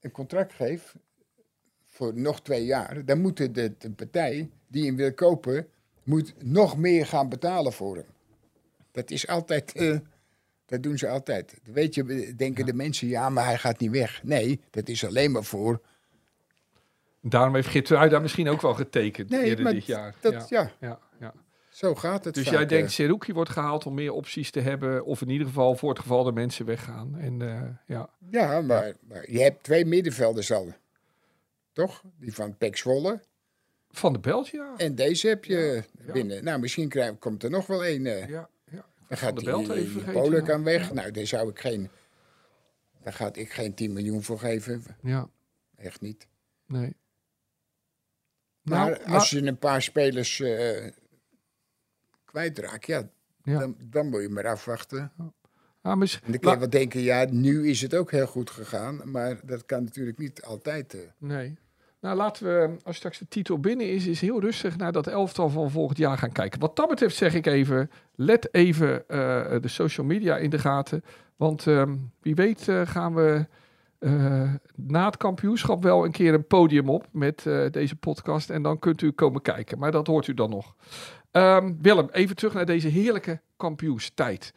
een contract geeft voor nog twee jaar, dan moet de, de, de partij die hem wil kopen, moet nog meer gaan betalen voor hem. Dat is altijd, eh, dat doen ze altijd. Weet je, denken de mensen, ja, maar hij gaat niet weg. Nee, dat is alleen maar voor Daarom heeft Geertrui daar misschien ook wel getekend Nee, eerder maar dit jaar. Dat, ja. ja. Ja. Zo gaat het Dus vaak, jij eh. denkt, Seruki wordt gehaald om meer opties te hebben. Of in ieder geval voor het geval dat mensen weggaan. En eh, ja, Ja, maar, maar je hebt twee middenvelders al. Toch? Die van Pek Zwolle. van de Belt, ja. En deze heb je ja. binnen. Nou, misschien krijg, komt er nog wel één. eh. ja, ja. dan de gaat die, Belt even die Polen ja. kan weg. Nou, daar zou ik geen... Daar gaat ik geen 10 miljoen voor geven. Ja, Echt niet. nee. Maar Nou, als je een paar spelers eh kwijtraakt, ja, Ja. dan, dan moet je maar afwachten. Ah, mis- En dan kun je wel denken, ja, nu is het ook heel goed gegaan. Maar dat kan natuurlijk niet altijd. eh. Nee. Nou, laten we, als straks de titel binnen is, is heel rustig naar dat elftal van volgend jaar gaan kijken. Wat dat betreft zeg ik even, let even eh, de social media in de gaten. Want ehm, wie weet eh, gaan we eh, na het kampioenschap wel een keer een podium op met deze podcast. En dan kunt u komen kijken. Maar dat hoort u dan nog. Ehm, Willem, even terug naar deze heerlijke kampioenstijd.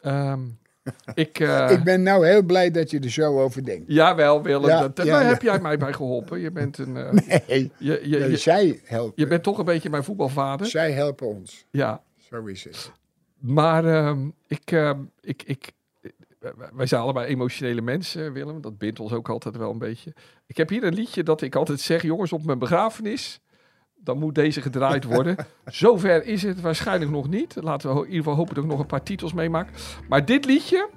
Ehm, ik, eh, ik ben nou heel blij dat je er zo over denkt. Jawel, Willem. Ja, dat, ja, daar ja. heb jij mij bij geholpen. Je bent een... eh, Nee, je, je, nee, je, zij helpen. je bent toch een beetje mijn voetbalvader. Zij helpen ons. Ja, Zo is het. maar ehm, ik, ehm, ik, ik, wij- wij zijn allebei emotionele mensen, Willem. Dat bindt ons ook altijd wel een beetje. Ik heb hier een liedje dat ik altijd zeg, jongens, op mijn begrafenis, dan moet deze gedraaid worden. Zover is het waarschijnlijk nog niet. Laten we in ieder geval hopen dat ik nog een paar titels meemaak. Maar dit liedje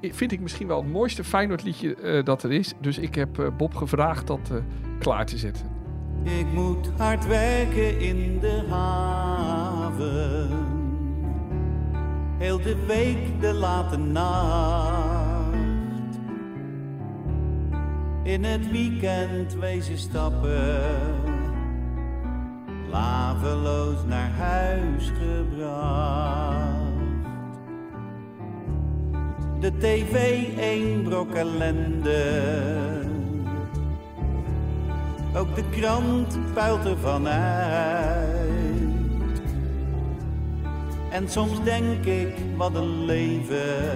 vind ik misschien wel het mooiste Feyenoord liedje eh, dat er is. Dus ik heb eh, Bob gevraagd dat eh, klaar te zetten. Ik moet hard werken in de haven. Heel de week de late nacht. In het weekend wezen stappen. Laveloos naar huis gebracht. De tv één brok ellende. Ook de krant puilt ervan uit. En soms denk ik, wat een leven.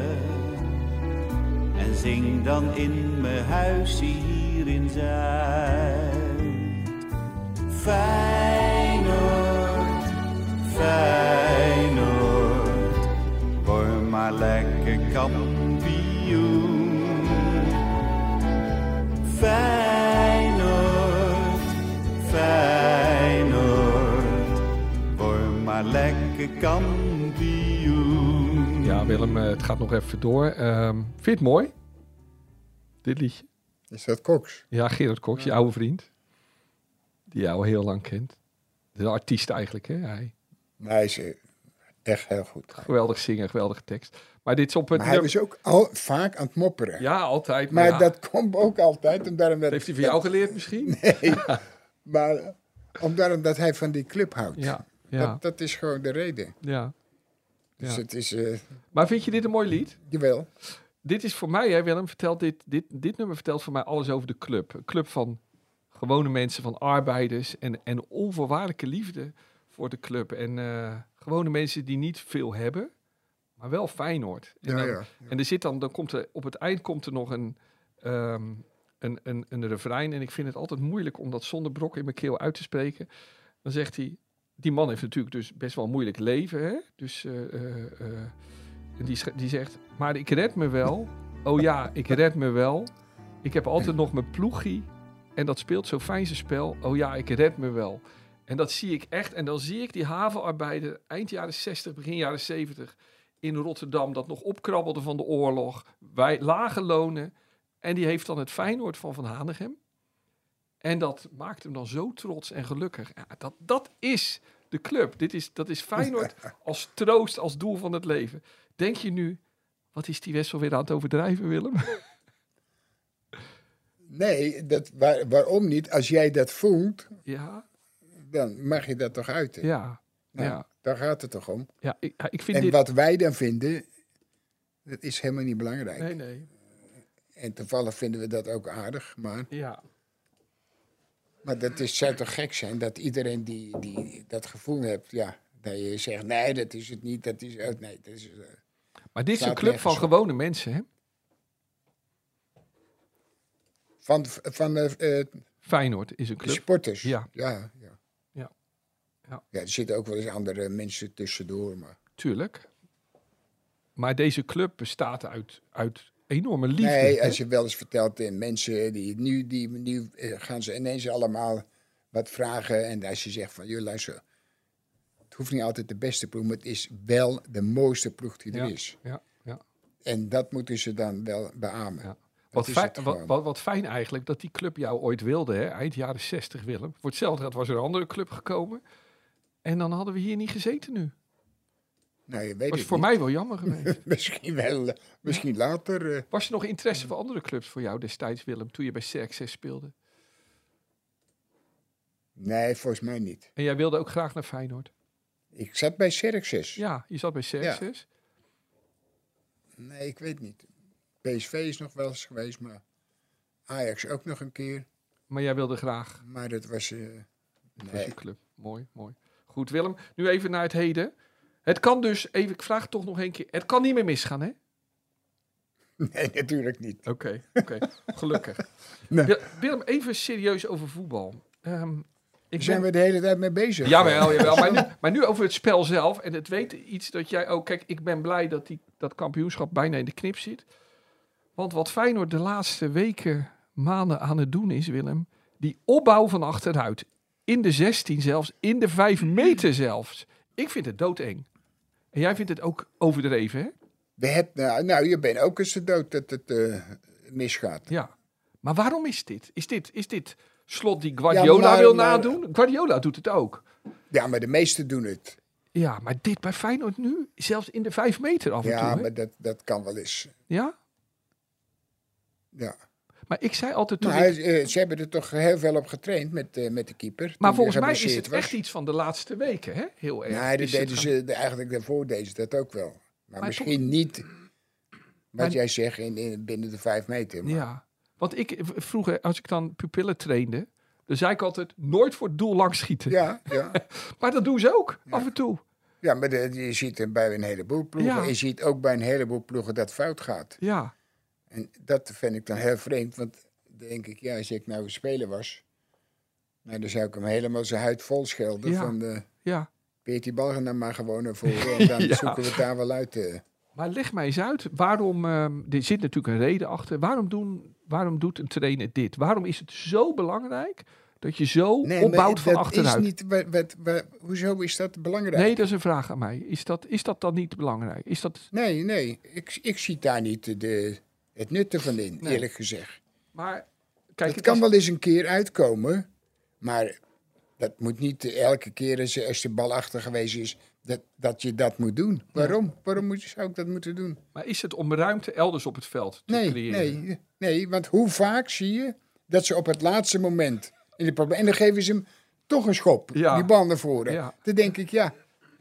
En zing dan in mijn huisje hier in Zuid. Feyenoord, Feyenoord. Word maar lekker kampioen. Feyenoord, Feyenoord, word maar lekker kampioen. Ja, Willem, eh, het gaat nog even door. Ehm, vind je het mooi? Dit liedje? Is dat Cox? Ja, Gerard Cox, je oude vriend. Die jou al heel lang kent. De artiest eigenlijk, hè? Hij. Eh, echt heel goed. Geweldig zingen, geweldige tekst. Maar dit is op het... Maar hij is ook al, vaak aan het mopperen. Ja, altijd. Maar ja, dat komt ook altijd omdat hem dat, heeft hij van jou geleerd misschien? Nee, maar omdat, omdat hij van die club houdt. Ja, ja, Dat, dat is gewoon de reden. ja. Dus Ja. het is, eh Maar vind je dit een mooi lied? jawel. Dit is voor mij, hè, Willem, vertelt dit, dit, dit nummer vertelt voor mij alles over de club. Een club van gewone mensen, van arbeiders en, en onvoorwaardelijke liefde voor de club. En eh, gewone mensen die niet veel hebben, maar wel Feyenoord. En, Ja, dan, ja. en er zit dan, dan komt er, op het eind komt er nog een, ehm, een, een, een refrein. En ik vind het altijd moeilijk om dat zonder brok in mijn keel uit te spreken. Dan zegt hij, die man heeft natuurlijk dus best wel een moeilijk leven. Hè? Dus eh, eh, die, die zegt, maar ik red me wel. Oh ja, ik red me wel. Ik heb altijd nog mijn ploegie. En dat speelt zo fijn zijn spel. Oh ja, ik red me wel. En dat zie ik echt. En dan zie ik die havenarbeider eind jaren 60, begin jaren 70 in Rotterdam. Dat nog opkrabbelde van de oorlog. Wij lage lonen. En die heeft dan het Feyenoord van Van Hanegem. En dat maakt hem dan zo trots en gelukkig. Ja, dat, dat is de club. Dit is, dat is Feyenoord als troost, als doel van het leven. Denk je nu, wat is die Wessel weer aan het overdrijven, Willem? Nee, dat, waar- waarom niet? Als jij dat voelt, ja, dan mag je dat toch uiten. ja, Nou, ja. Daar gaat het toch om. ja ik, ik vind En dit... wat wij dan vinden, dat is helemaal niet belangrijk. Nee, nee. En toevallig vinden we dat ook aardig. Maar, Ja, maar dat is, zou toch gek zijn dat iedereen die, die dat gevoel heeft, ja, dat je zegt, nee, dat is het niet, dat is nee, dat is... eh, maar dit is een club van op. gewone mensen, hè? van van eh, eh, Feyenoord is een de club. sporters. Ja. ja, ja. Ja. Er zitten ook wel eens andere mensen tussendoor, maar... Tuurlijk. Maar deze club bestaat uit, uit enorme liefde. Nee, als je wel eens vertelt in mensen die nu, die nu eh, gaan ze ineens allemaal wat vragen. En als je zegt van, joh, luister, het hoeft niet altijd de beste ploeg, maar het is wel de mooiste ploeg die er Ja. is. Ja, ja. En dat moeten ze dan wel beamen. Ja. Wat, fijn, wat, wat, wat fijn eigenlijk dat die club jou ooit wilde, hè? eind jaren 60 Willem. Voor hetzelfde geld was er een andere club gekomen. En dan hadden we hier niet gezeten nu. Je weet Was voor niet. mij wel jammer geweest. Misschien wel, eh, misschien later. eh. Was er nog interesse voor andere clubs voor jou destijds, Willem, toen je bij CXS speelde? nee, volgens mij niet. En jij wilde ook graag naar Feyenoord? Ik zat bij Xerxes. Ja, je zat bij CXS. Nee, ik weet niet. PSV is nog wel eens geweest, maar Ajax ook nog een keer. Maar jij wilde graag Maar dat was... Dat nee. je club. Mooi, mooi. Goed, Willem. Nu even naar het heden. Het kan dus, even, ik vraag het toch nog een keer. Het kan niet meer misgaan, hè? nee, natuurlijk niet. Oké, oké. Gelukkig. Nee. Wil- Willem, even serieus over voetbal. Ehm, ik zijn ben- we de hele tijd mee bezig. Jawel, jawel. Maar nu, maar nu over het spel zelf. En het weet iets dat jij ook... Kijk, ik ben blij dat die, dat kampioenschap bijna in de knip zit. Want wat Feyenoord de laatste weken, maanden aan het doen is, Willem... Die opbouw van achteruit. In de 16 zelfs. In de 5 meter zelfs. Ik vind het doodeng. En jij vindt het ook overdreven, hè? We hebben, nou, nou, je bent ook eens dood dat het eh, misgaat. Ja. Maar waarom is dit? Is dit, is dit slot die Guardiola maar- wil maar- nadoen? Guardiola doet het ook. Ja, maar de meesten doen het. Ja, maar dit bij Feyenoord nu? Zelfs in de 5 meter af en Ja, toe, hè? maar dat, dat kan wel eens. Ja? Ja. Maar ik zei altijd toen ik- eh, ze hebben er toch heel veel op getraind met, eh, met de keeper. Maar volgens mij is het was. echt iets van de laatste weken, hè? Heel erg. Nee, dat deden ze eigenlijk daarvoor deden ze dat ook wel. Maar, Maar misschien niet wat Maar- jij zegt in, in, binnen de vijf meter. Maar Ja. Want ik vroeger, als ik dan pupillen trainde, dan zei ik altijd nooit voor het doel lang schieten. ja, ja. Maar dat doen ze ook, af en toe. ja, maar de- je ziet bij een heleboel ploegen. Ja. Je ziet ook bij een heleboel ploegen dat fout gaat. Ja. En dat vind ik dan heel vreemd. Want denk ik, ja, als ik nou een speler was... Nou, dan zou ik hem helemaal zijn huid vol schelden. Ja. Van, eh Ja. peert die bal dan maar gewoon. En dan Ja. zoeken we het daar wel uit. eh. Maar leg mij eens uit, waarom, ehm, er zit natuurlijk een reden achter. Waarom, doen, waarom doet een trainer dit? Waarom is het zo belangrijk dat je zo Nee, opbouwt van dat achteruit? Is niet, wat, wat, wat- hoezo is dat belangrijk? Nee, dat is een vraag aan mij. Is dat, is dat dan niet belangrijk? Is dat, Nee, nee. Ik, ik zie daar niet de, het nut ervan in, Nee. eerlijk gezegd. maar kijk, het kan is- wel eens een keer uitkomen, maar dat moet niet elke keer als, als de bal achter geweest is, dat, dat je dat moet doen. Waarom? Waarom moet, zou ik dat moeten doen? maar is het om ruimte elders op het veld te Nee, creëren? nee, nee, want hoe vaak zie je dat ze op het laatste moment in de probleem en dan geven ze hem toch een schop, Ja. die bal naar voren. Ja. Dan denk ik, ja,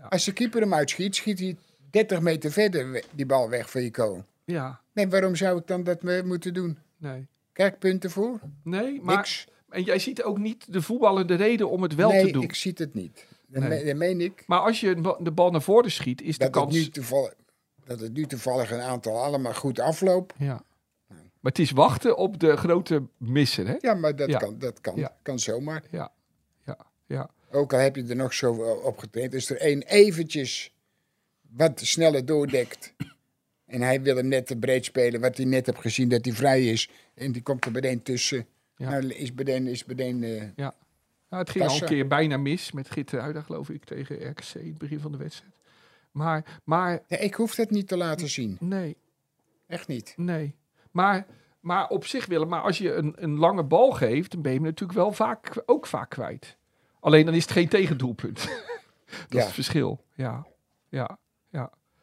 als de keeper hem uitschiet, schiet hij 30 meter verder die bal weg van je kool. Ja, Nee, waarom zou ik dan dat moeten doen? nee. Krijg ik punten voor? Nee, maar Niks. en jij ziet ook niet de voetballende reden om het wel nee, te doen. ik zie het niet. Dat, Nee. me- dat meen ik. Maar als je de bal naar voren schiet, is de Dat het, kans. nu toevallig, dat het nu toevallig een aantal allemaal goed afloopt. Ja. Maar het is wachten op de grote missen, hè? Ja, maar dat Ja. kan, dat kan, Ja. kan zomaar. Ja, ja, ja. Ook al heb je er nog zo op getraind. Is er één eventjes wat sneller doordekt. En hij wil hem net te breed spelen. Wat hij net hebt gezien dat hij vrij is. En die komt er meteen tussen. Ja. Nou, is meteen, is meteen eh, Nou, het ging al een keer bijna mis met Gitteruida, geloof ik, tegen RKC in het begin van de wedstrijd. Maar, maar nee, ik hoef dat niet te laten zien. nee, Echt niet. nee. Maar, maar op zich willen, maar als je een, een lange bal geeft, dan ben je hem natuurlijk wel vaak, ook vaak kwijt. Alleen dan is het geen tegendoelpunt. Dat is Ja. het verschil. Ja, ja, ja.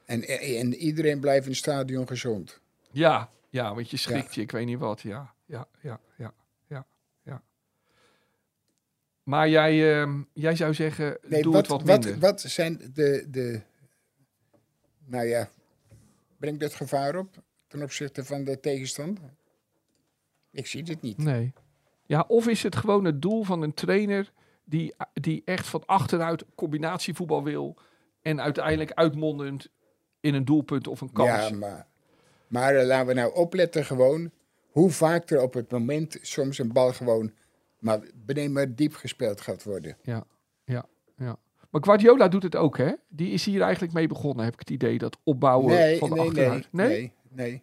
En, en iedereen blijft in het stadion gezond. Ja, ja, want je schrikt je, ik weet niet wat. Ja, ja, ja, ja, ja, ja. Maar jij, ehm, jij zou zeggen, Nee, doe wat, het wat wat, minder. wat zijn de, de. Nou ja, brengt dat gevaar op ten opzichte van de tegenstander? Ik zie dit niet. Nee. Ja, of is het gewoon het doel van een trainer die, die echt van achteruit combinatievoetbal wil en uiteindelijk uitmondend in een doelpunt of een kans. Ja, maar, maar eh, laten we nou opletten gewoon hoe vaak er op het moment soms een bal gewoon maar beneden maar diep gespeeld gaat worden. Ja, ja, ja. Maar Guardiola doet het ook, hè? Die is hier eigenlijk mee begonnen, heb ik het idee. Dat opbouwen Nee, van nee, nee, achteruit. nee, nee.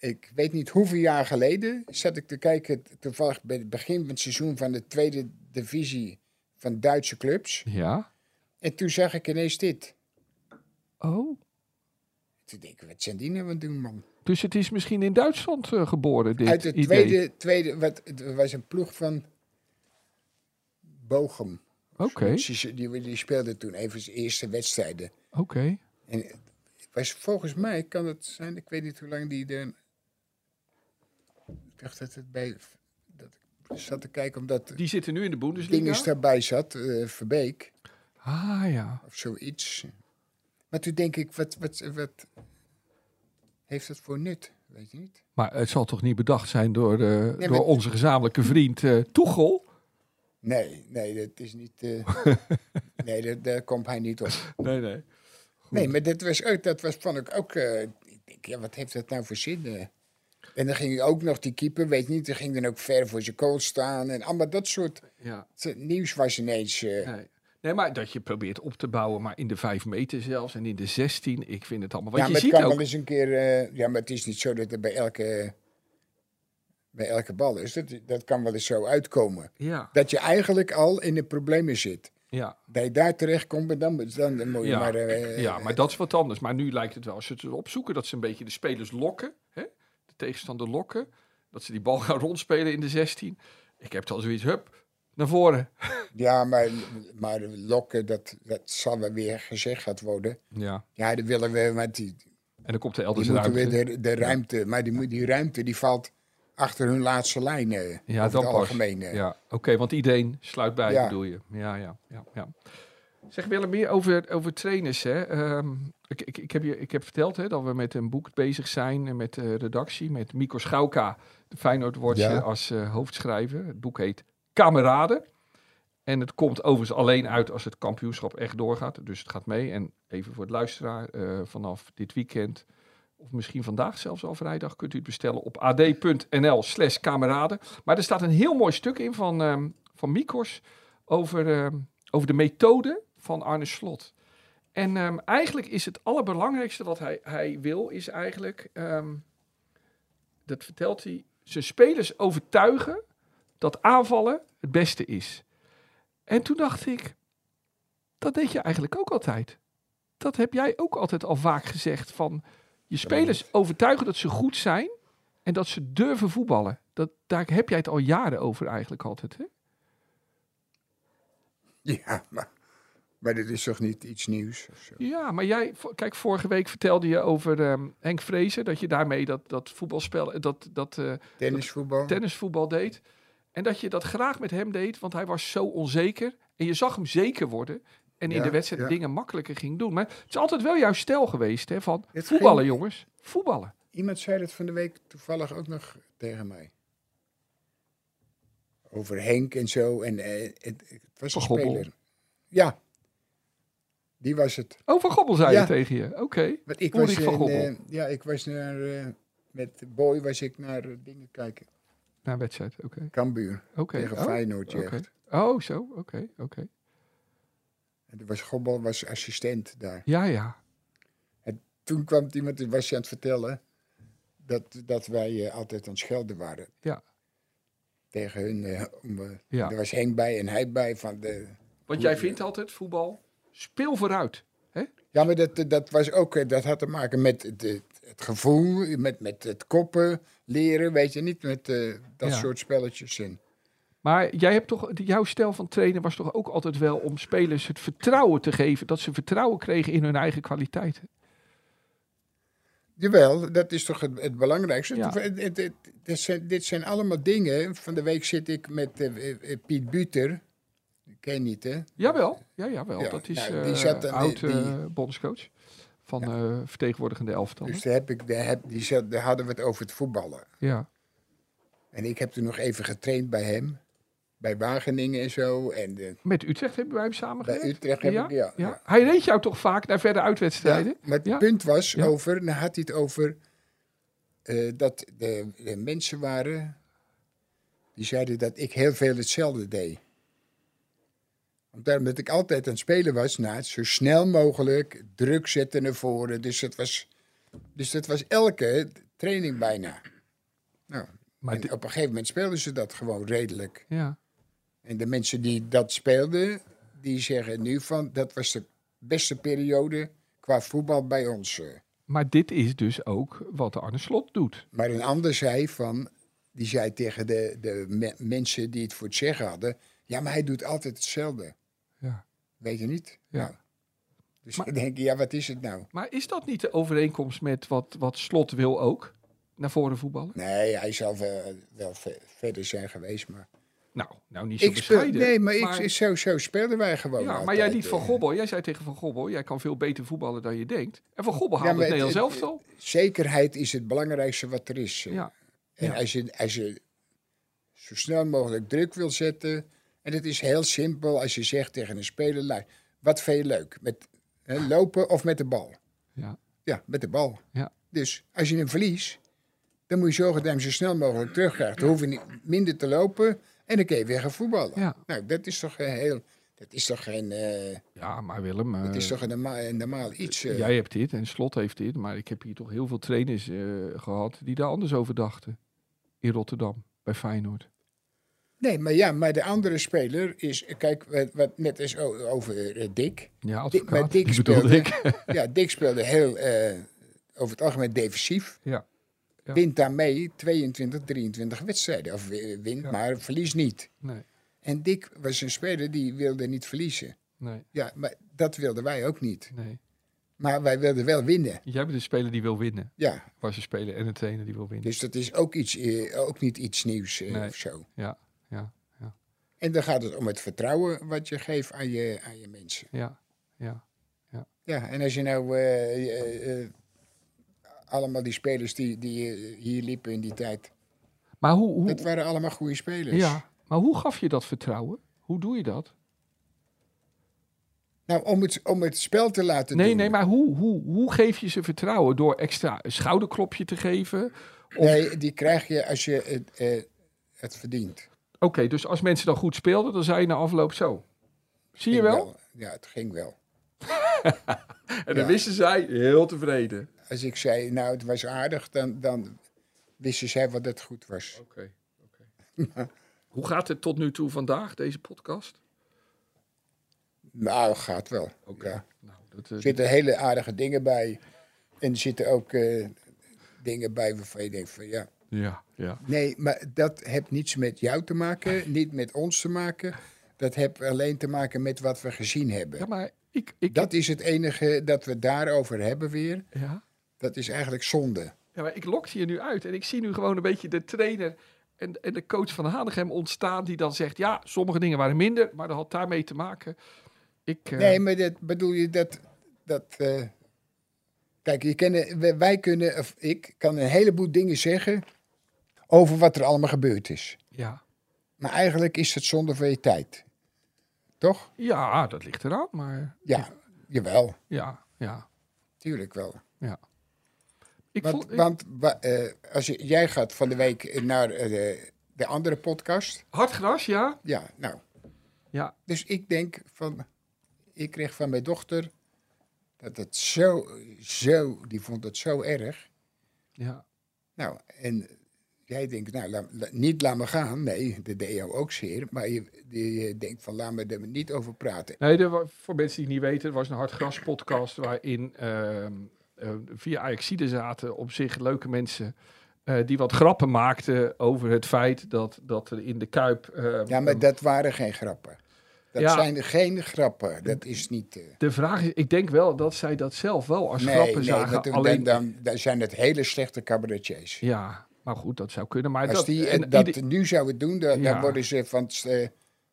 Ik weet niet hoeveel jaar geleden zat ik te kijken, toevallig bij het begin van het seizoen van de tweede divisie van Duitse clubs. Ja. En toen zag ik ineens dit. Oh. Toen denk ik, wat zijn die nou aan doen, man? Dus het is misschien in Duitsland eh, geboren, dit Uit het idee. tweede, tweede wat, het was een ploeg van Bochum. Oké, Die, die, die speelde toen even zijn eerste wedstrijden. oké. En het was volgens mij, kan het zijn, ik weet niet hoe lang die er... Ik dacht dat het bij... Dat ik zat te kijken omdat Die zitten nu in de Bundesliga. Dinges daarbij zat, eh, Verbeek Ah ja. of zoiets. Maar toen denk ik, wat, wat, wat heeft dat voor nut? Weet je niet? Maar het zal toch niet bedacht zijn door, eh, Nee, door onze gezamenlijke vriend eh Toegel? Nee, nee, dat is niet... eh, nee, daar, daar komt hij niet op. Nee, nee. Nee, maar dat was ook, dat was, vond ik ook. ik denk, ja, wat heeft dat nou voor zin? En dan ging ook nog die keeper, weet niet, die ging dan ook ver voor zijn goal staan. En allemaal dat soort Ja. nieuws was ineens. Nee. Nee, maar dat je probeert op te bouwen, maar in de 5 meter zelfs en in de 16, ik vind het allemaal. Want ja, je maar het ziet kan ook. wel eens een keer. eh, ja, maar het is niet zo dat er bij elke, bij elke bal is. Dat, dat kan wel eens zo uitkomen. Ja, Dat je eigenlijk al in de problemen zit. ja. Dat je daar terecht komt, dan, dan, dan moet je Ja, maar. eh, ja, maar dat is wat anders. Maar nu lijkt het wel, als ze het erop zoeken, dat ze een beetje de spelers lokken, hè? de tegenstander lokken, dat ze die bal gaan rondspelen in de 16. Ik heb het al zoiets, hup, naar voren. Ja, maar, maar lokken, dat, dat zal wel weer gezegd worden. Ja. Ja, dat willen we, want die, En dan komt de elders ruimte. weer de, de ruimte. Maar die, die ruimte die valt achter hun laatste lijn. eh, Ja, pas. algemeen. eh. Ja, oké, want iedereen sluit bij, Ja. bedoel je. Ja, ja, ja, ja. Zeg Willem, meer over, over trainers. Hè. Ehm, ik, ik, ik, heb je, ik heb verteld hè, dat we met een boek bezig zijn en met de redactie. Met Mico Schauka, de Feyenoord Ja. als eh, hoofdschrijver. Het boek heet Kameraden. En het komt overigens alleen uit als het kampioenschap echt doorgaat. Dus het gaat mee. En even voor het luisteraar, eh, vanaf dit weekend, of misschien vandaag zelfs al vrijdag, kunt u het bestellen op ad.nl slash kameraden. Maar er staat een heel mooi stuk in van, ehm, van Mikos over, ehm, over de methode van Arne Slot. En ehm, eigenlijk is het allerbelangrijkste wat hij, hij wil, is eigenlijk, dat vertelt hij, zijn spelers overtuigen dat aanvallen het beste is. En toen dacht ik, dat deed je eigenlijk ook altijd. Dat heb jij ook altijd al vaak gezegd van je spelers overtuigen dat ze goed zijn en dat ze durven voetballen. Dat, daar heb jij het al jaren over eigenlijk altijd. Hè? Ja, maar, maar dit is toch niet iets nieuws? Of zo? Ja, maar jij, kijk, vorige week vertelde je over ehm, Henk Vrezen, dat je daarmee dat, dat voetbalspel, dat, dat eh, Tennisvoetbal? tennisvoetbal deed. En dat je dat graag met hem deed, want hij was zo onzeker. En je zag hem zeker worden. En in Ja, de wedstrijd ja. dingen makkelijker ging doen. Maar het is altijd wel jouw stijl geweest, hè? Van Het voetballen, ging- jongens. Voetballen. Iemand zei dat van de week toevallig ook nog tegen mij. Over Henk en zo. En eh, het, het was een Gobbel. speler. Ja, die was het. Oh, Van Gobbel zei Ja. je tegen je. Oké. Want ik was, van in, Gobbel. eh, ja, ik was naar, eh, met Boy was ik naar eh, dingen kijken. Na een wedstrijd, oké. Cambuur, Oké. tegen Oh, Feyenoord. oké. jeugd. Oh, zo. Oké, oké. En er was Gobbel was assistent daar. Ja, ja. Toen kwam iemand, die was je aan het vertellen, dat, dat wij eh, altijd aan het schelden waren. Ja. Tegen hun. eh, om, eh, Ja. Er was Henk bij en hij bij van de... Want jij vindt altijd voetbal, speel vooruit. Ja, maar dat, dat was ook, dat had te maken met het, het, het gevoel, met, met het koppen, leren, weet je niet, met eh, dat Ja. soort spelletjes. En, Maar jij hebt toch, jouw stijl van trainen was toch ook altijd wel om spelers het vertrouwen te geven. Dat ze vertrouwen kregen in hun eigen kwaliteiten. jawel, dat is toch het, het belangrijkste. Ja. Het- zijn, dit zijn allemaal dingen. Van de week zit ik met eh, eh, Piet Buter. Ken je niet, hè? Jawel, ja, jawel. Ja, dat is nou, die zat dan- oud die- bondscoach van eh vertegenwoordigende elftal. Dus daar, heb ik, daar, heb, die daar hadden we het over het voetballen. Ja, En ik heb toen nog even getraind bij hem. Bij Wageningen en zo. En met Utrecht hebben wij hem samen bij Utrecht heb ja? ik, ja. ja. Hij reed jou toch vaak naar verder uitwedstrijden? Ja, maar het punt was over, dan had hij het over eh, dat de, de mensen waren die zeiden dat ik heel veel hetzelfde deed. Omdat ik altijd aan het spelen was, nou, zo snel mogelijk druk zetten naar voren. Dus dat was, dus dat was elke training bijna. Nou, Maar en op een gegeven moment speelden ze dat gewoon redelijk. ja. En de mensen die dat speelden, die zeggen nu van dat was de beste periode qua voetbal bij ons. eh. maar dit is dus ook wat Arne Slot doet. Maar een ander zei van, die zei tegen de, de me- mensen die het voor het zeggen hadden, ja, maar hij doet altijd hetzelfde. Ja. Weet je niet? Ja. Nou, dus Maar- dan denk je, ja, wat is het nou? Maar is dat niet de overeenkomst met wat, wat Slot wil ook? Naar voren voetballen? Nee, hij zal wel, wel ve- verder zijn geweest, maar... Nou, nou niet zo Ik speel, bescheiden. nee, maar, ik, zo, zo speelden wij gewoon ja, maar jij liet Van eh. Gobbel, jij zei tegen Van Gobbel, jij kan veel beter voetballen dan je denkt. En Van Gobbel Ja, haalde maar het Nederlands elftal. Zekerheid is het belangrijkste wat er is. eh. Ja, En ja. als, je, als je zo snel mogelijk druk wil zetten. En het is heel simpel als je zegt tegen een speler: "Lu- wat vind je leuk? Met hè, lopen of met de bal? ja, Ja, met de bal. Ja. Dus als je hem verliest, dan moet je zorgen dat je hem zo snel mogelijk terugkrijgt. Dan hoef je niet minder te lopen en dan kun je weer gaan voetballen. Ja. Nou, dat is toch een heel. Dat is toch geen. eh ja, maar Willem, het is eh, toch een normaal, een normaal iets. eh. jij hebt dit en Slot heeft dit. Maar ik heb hier toch heel veel trainers eh, gehad die daar anders over dachten. In Rotterdam, bij Feyenoord. Nee, maar ja, maar de andere speler is. Kijk, wat, wat net is over eh, Dick. Ja, Dick, maar advocaat, Dick die bedoelde speelde, ik. ja, Dick speelde heel, eh, over het algemeen defensief. Ja. Ja. Wint daarmee 22, 23 wedstrijden. Of wint, Ja. maar verliest niet. Nee, En Dick was een speler die wilde niet verliezen. nee, Ja, maar dat wilden wij ook niet. nee. Maar wij wilden wel winnen. Jij bent een speler die wil winnen. Ja, Was een speler en een trainer die wil winnen. dus dat is ook, iets, eh, ook niet iets nieuws eh, Nee. of zo. Ja, ja, ja, En dan gaat het om het vertrouwen wat je geeft aan je, aan je mensen. ja, ja. Ja, en als je nou eh, eh, eh, allemaal die spelers die, die hier liepen in die tijd, Maar hoe, hoe, dat waren allemaal goede spelers. ja, maar hoe gaf je dat vertrouwen? Hoe doe je dat? Nou, om het, om het spel te laten Nee, doen. nee, maar hoe, hoe, hoe geef je ze vertrouwen? Door extra een schouderklopje te geven? Of- Nee, die krijg je als je het, eh, het verdient. Oké, dus als mensen dan goed speelden, dan zei je na afloop zo. Zie je wel? Ja, het ging wel. En dan Ja. wisten zij heel tevreden. Als ik zei, nou, het was aardig, dan, dan wisten zij wat het goed was. Oké, oké. Hoe gaat het tot nu toe vandaag, deze podcast? Nou, gaat wel. Oké. Ja. Nou, dat, eh, Er zitten hele aardige dingen bij. En er zitten ook eh, dingen bij waarvan je denkt van, ja... ja, ja. Nee, maar dat heeft niets met jou te maken, niet met ons te maken. Dat heeft alleen te maken met wat we gezien hebben. Ja, maar ik... ik Dat is het enige dat we daarover hebben weer. ja. Dat is eigenlijk zonde. ja, maar ik lokte je nu uit. En ik zie nu gewoon een beetje de trainer en, en de coach van Hanegem ontstaan... die dan zegt, ja, sommige dingen waren minder... maar dat had daarmee te maken. Ik, eh, Nee, maar dat bedoel je dat... dat eh, kijk, je kennen, wij- wij kunnen, of ik kan een heleboel dingen zeggen over wat er allemaal gebeurd is. Ja. Maar eigenlijk is het zonde van je tijd. Toch? ja, dat ligt eraan, maar Ja, jawel. ja, ja, Tuurlijk wel. ja. Ik Want, voel, want wa- eh, als je, jij gaat van de week naar eh, de, de andere podcast. hard gras, ja? Ja, nou. Ja, Dus ik denk van... Ik kreeg van mijn dochter... Dat het zo, zo... Die vond het zo erg. ja. Nou, en jij denkt, nou, la- la- niet laat me gaan. Nee, dat deed jou ook zeer. Maar je, je denkt van, laat me er niet over praten. Nee, er voor mensen die het niet weten, er was een hard gras podcast waarin ehm eh, via Ajaxide zaten op zich leuke mensen eh, die wat grappen maakten over het feit dat, dat er in de Kuip... eh, Ja, maar dat waren geen grappen. Dat Ja. zijn geen grappen. Dat is niet... eh, De vraag is, ik denk wel dat zij dat zelf wel als nee, grappen nee, zagen. want dan, alleen, dan, dan zijn het hele slechte cabaretiers. Ja, maar goed, dat zou kunnen. Maar Als dat, die en dat ieder- nu zouden doen, dan, Ja. dan worden ze van, het, eh,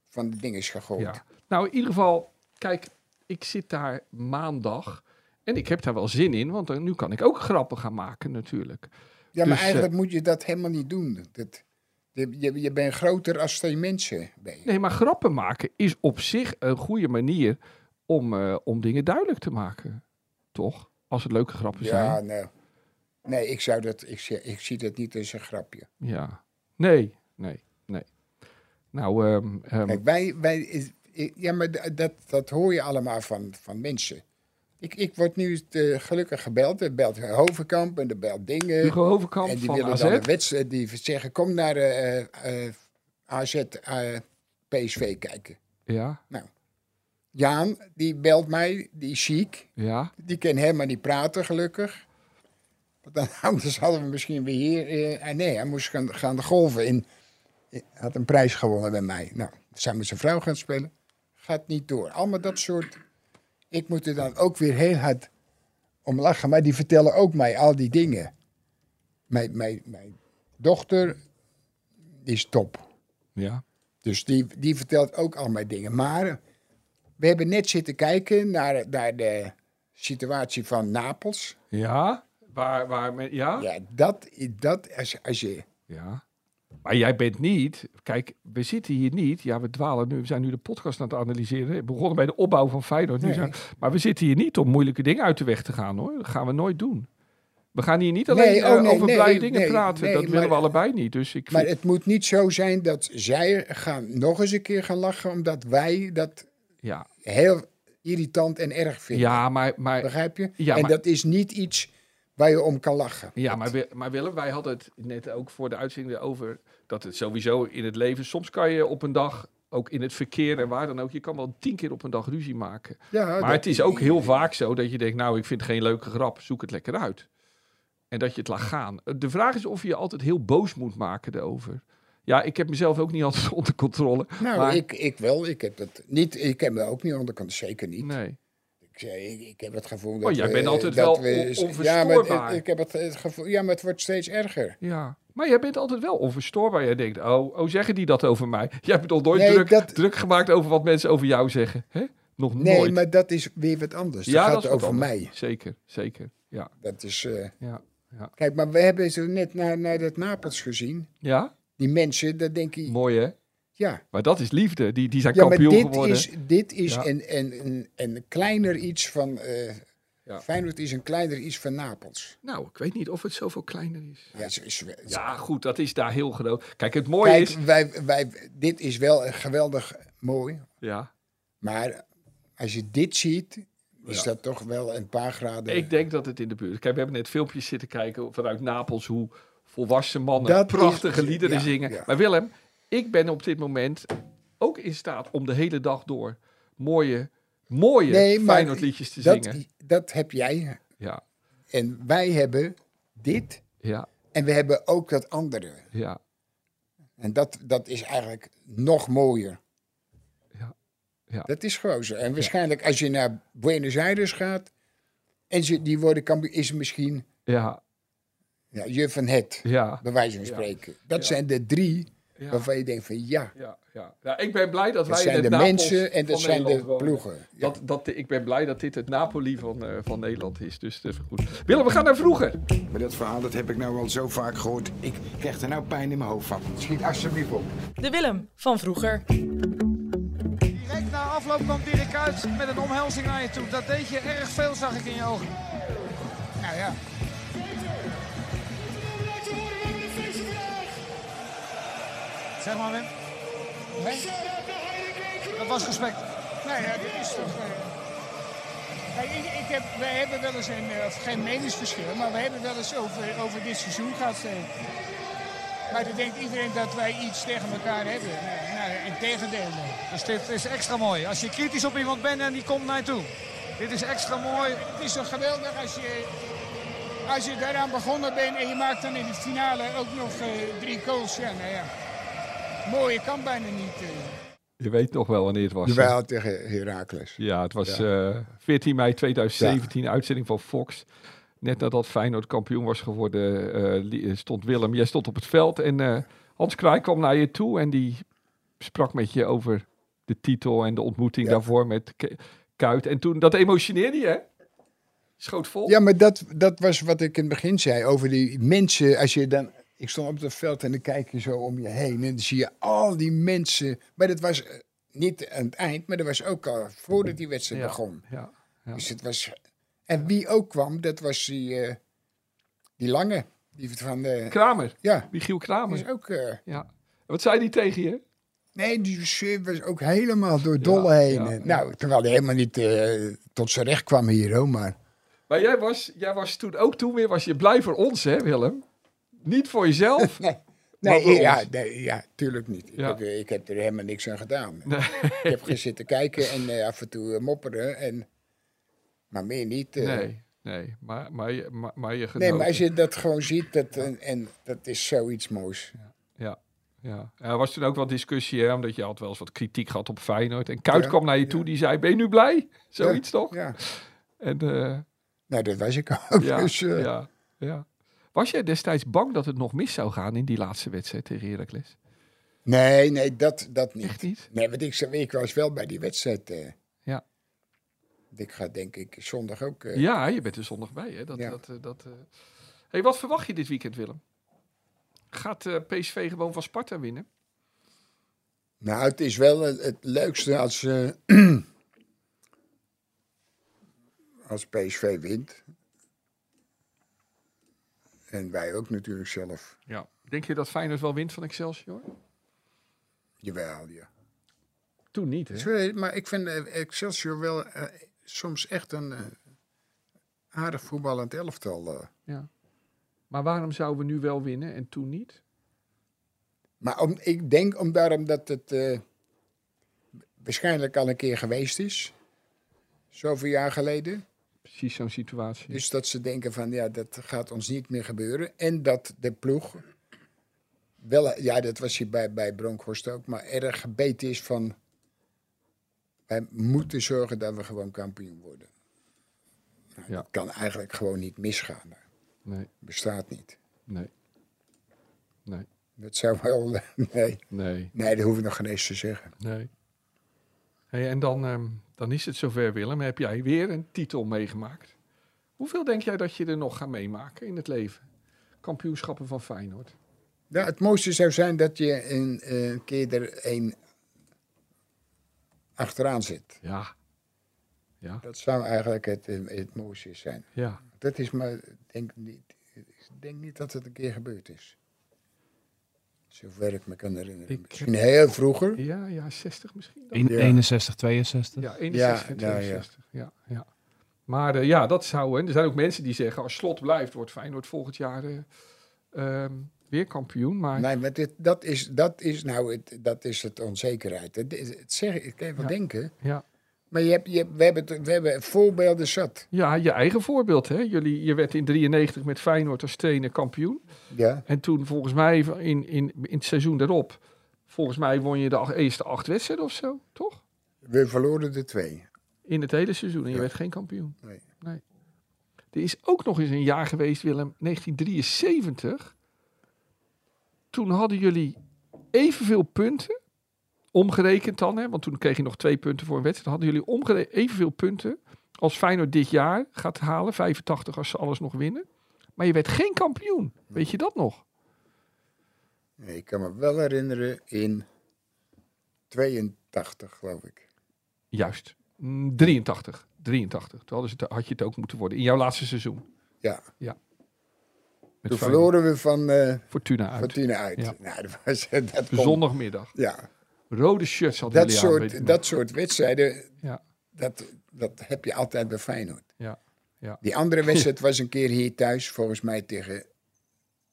van de dinges gegooid. Ja. Nou, in ieder geval, kijk, ik zit daar maandag en ik heb daar wel zin in, want nu kan ik ook grappen gaan maken natuurlijk. Ja, maar Dus, eh, eigenlijk moet je dat helemaal niet doen. Dat, je, je, bent groter als twee mensen. Ben je. Nee, maar grappen maken is op zich een goede manier om, eh, om dingen duidelijk te maken. Toch? Als het leuke grappen ja, zijn. nou. Nee, ik, zou dat, ik, zie- ik zie dat niet als een grapje. Ja. Nee, nee, nee. Nou, ehm, ehm, Kijk, wij, wij, ja, maar dat, dat hoor je allemaal van, van mensen. Ik, ik word nu eh, gelukkig gebeld. Er belt Hovenkamp en er belt Dingen. Hugo Hovenkamp en die van willen AZ. dan een wedstrijd. Die zeggen, kom naar eh eh, AZ PSV kijken. Ja, Jaan, die belt mij. Die is ziek. ja. Die kan helemaal niet praten, gelukkig. Want dan, anders hadden we misschien weer hier... eh, ah, nee, hij moest gaan, gaan de golven in. Hij had een prijs gewonnen bij mij. Nou, zijn met zijn vrouw gaan spelen. Gaat niet door. Allemaal dat soort... Ik moet er dan ook weer heel hard om lachen. Maar die vertellen ook mij al die dingen. Mijn, mijn, mijn dochter die is top. ja. Dus die, die vertelt ook al mijn dingen. Maar we hebben net zitten kijken naar, naar de situatie van Napels. Ja, waar, waar men, ja? ja? Ja, dat, dat als, als je... Maar jij bent niet, kijk, we zitten hier niet, ja, we dwalen nu, we zijn nu de podcast aan het analyseren. We begonnen bij de opbouw van Feyenoord. Nu Nee. zijn, maar we zitten hier niet om moeilijke dingen uit de weg te gaan, hoor. Dat gaan we nooit doen. We gaan hier niet alleen Nee, oh, eh, nee, over blije dingen praten. dat maar- willen we allebei niet. Dus ik Maar vind- het moet niet zo zijn dat zij gaan nog eens een keer gaan lachen... omdat wij dat ja, heel irritant en erg vinden. ja, maar, maar, Begrijp je? Ja, en maar- dat is niet iets waar je om kan lachen. ja, maar, maar Willem, wij hadden het net ook voor de uitzending over dat het sowieso in het leven, soms kan je op een dag, ook in het verkeer en waar dan ook, je kan wel tien keer op een dag ruzie maken. Ja, Maar het is ook heel vaak zo dat je denkt, nou, ik vind geen leuke grap, zoek het lekker uit. En dat je het laat gaan. De vraag is of je je altijd heel boos moet maken erover. Ja, ik heb mezelf ook niet altijd onder controle. Nou, maar- ik, ik wel. Ik heb, dat niet, ik heb me ook niet onder controle. Zeker niet. Nee. Ik, ik, heb het gevoel dat Oh, jij we- bent altijd wel we- on- Ja, maar onverstoorbaar. ik heb het, het gevoel... Ja, maar het wordt steeds erger. Ja. Maar jij bent altijd wel onverstoorbaar. Jij denkt, oh, oh zeggen die dat over mij? Jij hebt nog nooit Nee, druk, dat- druk gemaakt over wat mensen over jou zeggen. hè? Nog Nee, nooit. maar dat is weer wat anders. ja, dat gaat dat over anders. mij. Zeker, zeker. Ja, Dat is... eh, ja, Kijk, maar we hebben zo net naar, naar dat Napels gezien. ja. Die mensen, dat denk ik... mooi hè? Ja, Maar dat is liefde. Die, die zijn ja maar kampioen dit geworden. is, dit is Ja. een, een, een, een kleiner iets van... eh Ja. Feyenoord is een kleiner iets van Napels. Nou, ik weet niet of het zoveel kleiner is. Ja, is, Ja, goed, dat is daar heel groot. Kijk, het mooie Kijk, is... wij, wij, dit is wel geweldig mooi. Ja, Maar als je dit ziet, is dat toch wel een paar graden... ik denk dat het in de buurt... Kijk, we hebben net filmpjes zitten kijken vanuit Napels... hoe volwassen mannen Dat prachtige is- liederen ja, zingen. ja. Maar Willem, ik ben op dit moment ook in staat om de hele dag door... mooie, mooie Nee, Feyenoordliedjes te dat, zingen. dat heb jij. Ja, En wij hebben dit. ja, En we hebben ook dat andere. ja. En dat, dat is eigenlijk nog mooier. Ja, ja. Dat is gewoon zo. En waarschijnlijk als je naar Buenos Aires gaat... en ze, die worden kampioen, is misschien Ja, ja, je van het, ja, bij wijze van spreken. Dat zijn de drie ja. waarvan je denkt van ja... Ja, ja. ja, ik ben blij dat Dat wij zijn de het Napels mensen en dat van zijn de Nederland ploegen. Ja. Dat, dat, ik ben blij dat dit het Napoli van, eh, van Nederland is. Dus dat is goed. Willem, we gaan naar vroeger. Maar dat verhaal dat heb ik nou al zo vaak gehoord. Ik krijg er nou pijn in mijn hoofd van. Schiet alsjeblieft op. De Willem van vroeger. Direct na afloop kwam Dirk uit met een omhelzing naar je toe. Dat deed je erg veel, zag ik in je ogen. Nou ja. Zeg maar, Wim. Nee? Dat was respect. Nou ja, dit is toch. eh, kijk, ik, ik heb, wij hebben wel eens een, eh, of geen meningsverschil, maar we hebben wel eens over, over dit seizoen gehad. eh. maar dan denkt iedereen dat wij iets tegen elkaar hebben. Nou, in tegendeel. nee. Dus dit is extra mooi. Als je kritisch op iemand bent en die komt naar je toe. Dit is extra mooi. Het is toch geweldig als je, als je daaraan begonnen bent en je maakt dan in de finale ook nog drie goals. Ja, nou ja. Mooie kan bijna niet. eh. Je weet nog wel wanneer het was. Jawel, tegen Heracles. Ja, het was eh 14 mei 2017, uitzending van Fox. Net nadat Feyenoord kampioen was geworden, eh, stond Willem, jij stond op het veld en eh, Hans Kraai kwam naar je toe en die sprak met je over de titel en de ontmoeting Ja. daarvoor met Ke- Kuit. En toen, dat emotioneerde je, hè? Schoot vol. Ja, maar dat, dat was wat ik in het begin zei over die mensen. Als je dan, ik stond op het veld en dan kijk je zo om je heen en dan zie je al die mensen. Maar dat was eh, niet aan het eind, maar dat was ook al voordat die wedstrijd Ja. begon. Ja, ja. Dus het was, en wie ook kwam, dat was die, eh, die lange. Die van de, Kramer, ja, Michiel Kramer. is ook. eh, Ja. Wat zei die tegen je? Nee, die was ook helemaal door Dolle heen. Nou, terwijl hij helemaal niet tot zijn recht kwam hier, hoor. Maar Maar jij was, jij was toen ook toen weer was je blij voor ons, hè, Willem? Niet voor jezelf. nee, nee, ja, nee, ja, tuurlijk niet. Ja. Ik, heb, ik heb er helemaal niks aan gedaan. Nee. Ik heb gezitten kijken en eh, af en toe eh, mopperen. En, maar meer niet. eh. Nee, nee. Maar, maar, je, maar, maar je nee, maar als je dat gewoon ziet, dat, en, en dat is zoiets moois. Ja, ja. Er was toen ook wel discussie, hè, omdat je had wel eens wat kritiek gehad op Feyenoord. En Kuit Ja, kwam naar je toe, die zei, ben je nu blij? Zoiets toch? Ja, En, eh, nou, dat was ik ook. ja, dus, eh, ja, ja. Was jij destijds bang dat het nog mis zou gaan in die laatste wedstrijd tegen Heracles? Nee, nee, dat, dat niet. Echt niet? Nee, want ik, ik was wel bij die wedstrijd. eh. Ja. Ik ga denk ik zondag ook. eh, Ja, je bent er zondag bij. Hè? Dat, Ja. dat, eh, dat, hey, wat verwacht je dit weekend, Willem? Gaat PSV gewoon van Sparta winnen? Nou, het is wel het, het leukste als, als PSV wint. En wij ook natuurlijk zelf. Ja. Denk je dat Feyenoord wel wint van Excelsior? Jawel, ja. Toen niet, hè? Sorry, Maar ik vind eh, Excelsior wel eh, soms echt een eh, aardig voetballend elftal. eh. Ja. Maar waarom zouden we nu wel winnen en toen niet? Maar om, ik denk om daarom dat het eh, waarschijnlijk al een keer geweest is. Zoveel jaar geleden. Precies zo'n situatie. Dus dat ze denken van ja, dat gaat ons niet meer gebeuren. En dat de ploeg wel, ja, dat was hier bij, bij Bronkhorst ook, maar erg gebeten is van wij moeten zorgen dat we gewoon kampioen worden. Nou, Ja. Dat kan eigenlijk gewoon niet misgaan. Nee, Bestaat niet. nee, nee, Dat zou wel. Nee, nee, nee dat hoef ik nog geen eens te zeggen. nee. Hey, en dan, ehm, dan is het zover, Willem. Heb jij weer een titel meegemaakt? Hoeveel denk jij dat je er nog gaat meemaken in het leven? Kampioenschappen van Feyenoord. Ja, het mooiste zou zijn dat je een, eh, keer er een achteraan zit. Ja. Ja, Dat zou eigenlijk het, eh, het mooiste zijn. ja. Dat is maar, denk niet, ik denk niet dat het een keer gebeurd is. Zover ik me kan herinneren. Ik Misschien heel vroeger. Ja, ja, 60 misschien. dan? In- Ja. 61, 62. Ja, 61 en Ja, ja, ja. 62. Ja, ja. Maar eh, ja, dat zou... En er zijn ook mensen die zeggen... als Slot blijft, wordt Feyenoord volgend jaar eh, ehm, weer kampioen. Maar Nee, maar dit, dat, is, dat is nou het, dat is het onzekerheid. Het, het, het zeg, ik kan Ja. denken. ja, Maar je hebt, je hebt, we, hebben, het- we hebben voorbeelden zat. ja, je eigen voorbeeld. Hè? Jullie, je werd in 93 met Feyenoord als trainer kampioen. Ja. En toen volgens mij in, in, in het seizoen daarop... Volgens mij won je de eerste acht wedstrijden of zo, toch? We verloren de twee. In het hele seizoen. En je Ja. werd geen kampioen. Nee. nee. Er is ook nog eens een jaar geweest, Willem, 1973. Toen hadden jullie evenveel punten. Omgerekend dan, hè, want toen kreeg je nog twee punten voor een wedstrijd. Hadden jullie omgere- evenveel punten als Feyenoord dit jaar gaat halen. 85 als ze alles nog winnen. Maar je werd geen kampioen. Weet je dat nog? Nee, ik kan me wel herinneren in 82, geloof ik. Juist. Mm, 83. 83. Toen hadden ze het, had je het ook moeten worden. In jouw laatste seizoen. Ja. Met Toen verloren we van eh Fortuna uit. Fortuna uit. Ja. Nou, dat was, dat Zondagmiddag. Ja, Rode shirts hadden dat soort, dat soort wedstrijden, Ja. dat, dat heb je altijd bij Feyenoord. Ja, ja. Die andere wedstrijd was een keer hier thuis, volgens mij tegen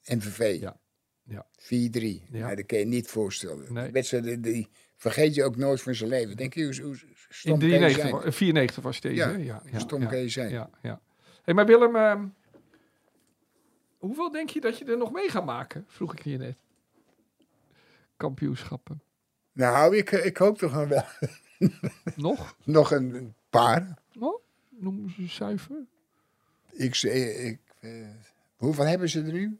MVV. Ja, ja. 4-3. Ja. Nou, dat kan je niet voorstellen. Nee. Wedstrijden die vergeet je ook nooit van zijn leven. Denk je, hoe, hoe stom In kan je 93, zijn? wa- eh, 94 was deze. Ja, ja, hoe stom kan je zijn? Ja, ja. Hey, maar Willem, ehm, hoeveel denk je dat je er nog mee gaat maken? Vroeg ik je net. Kampioenschappen. Nou, ik, ik hoop toch nog wel Nog? nog een, een paar. Oh, noem ze cijfer. Ik, ik, eh, hoeveel hebben ze er nu?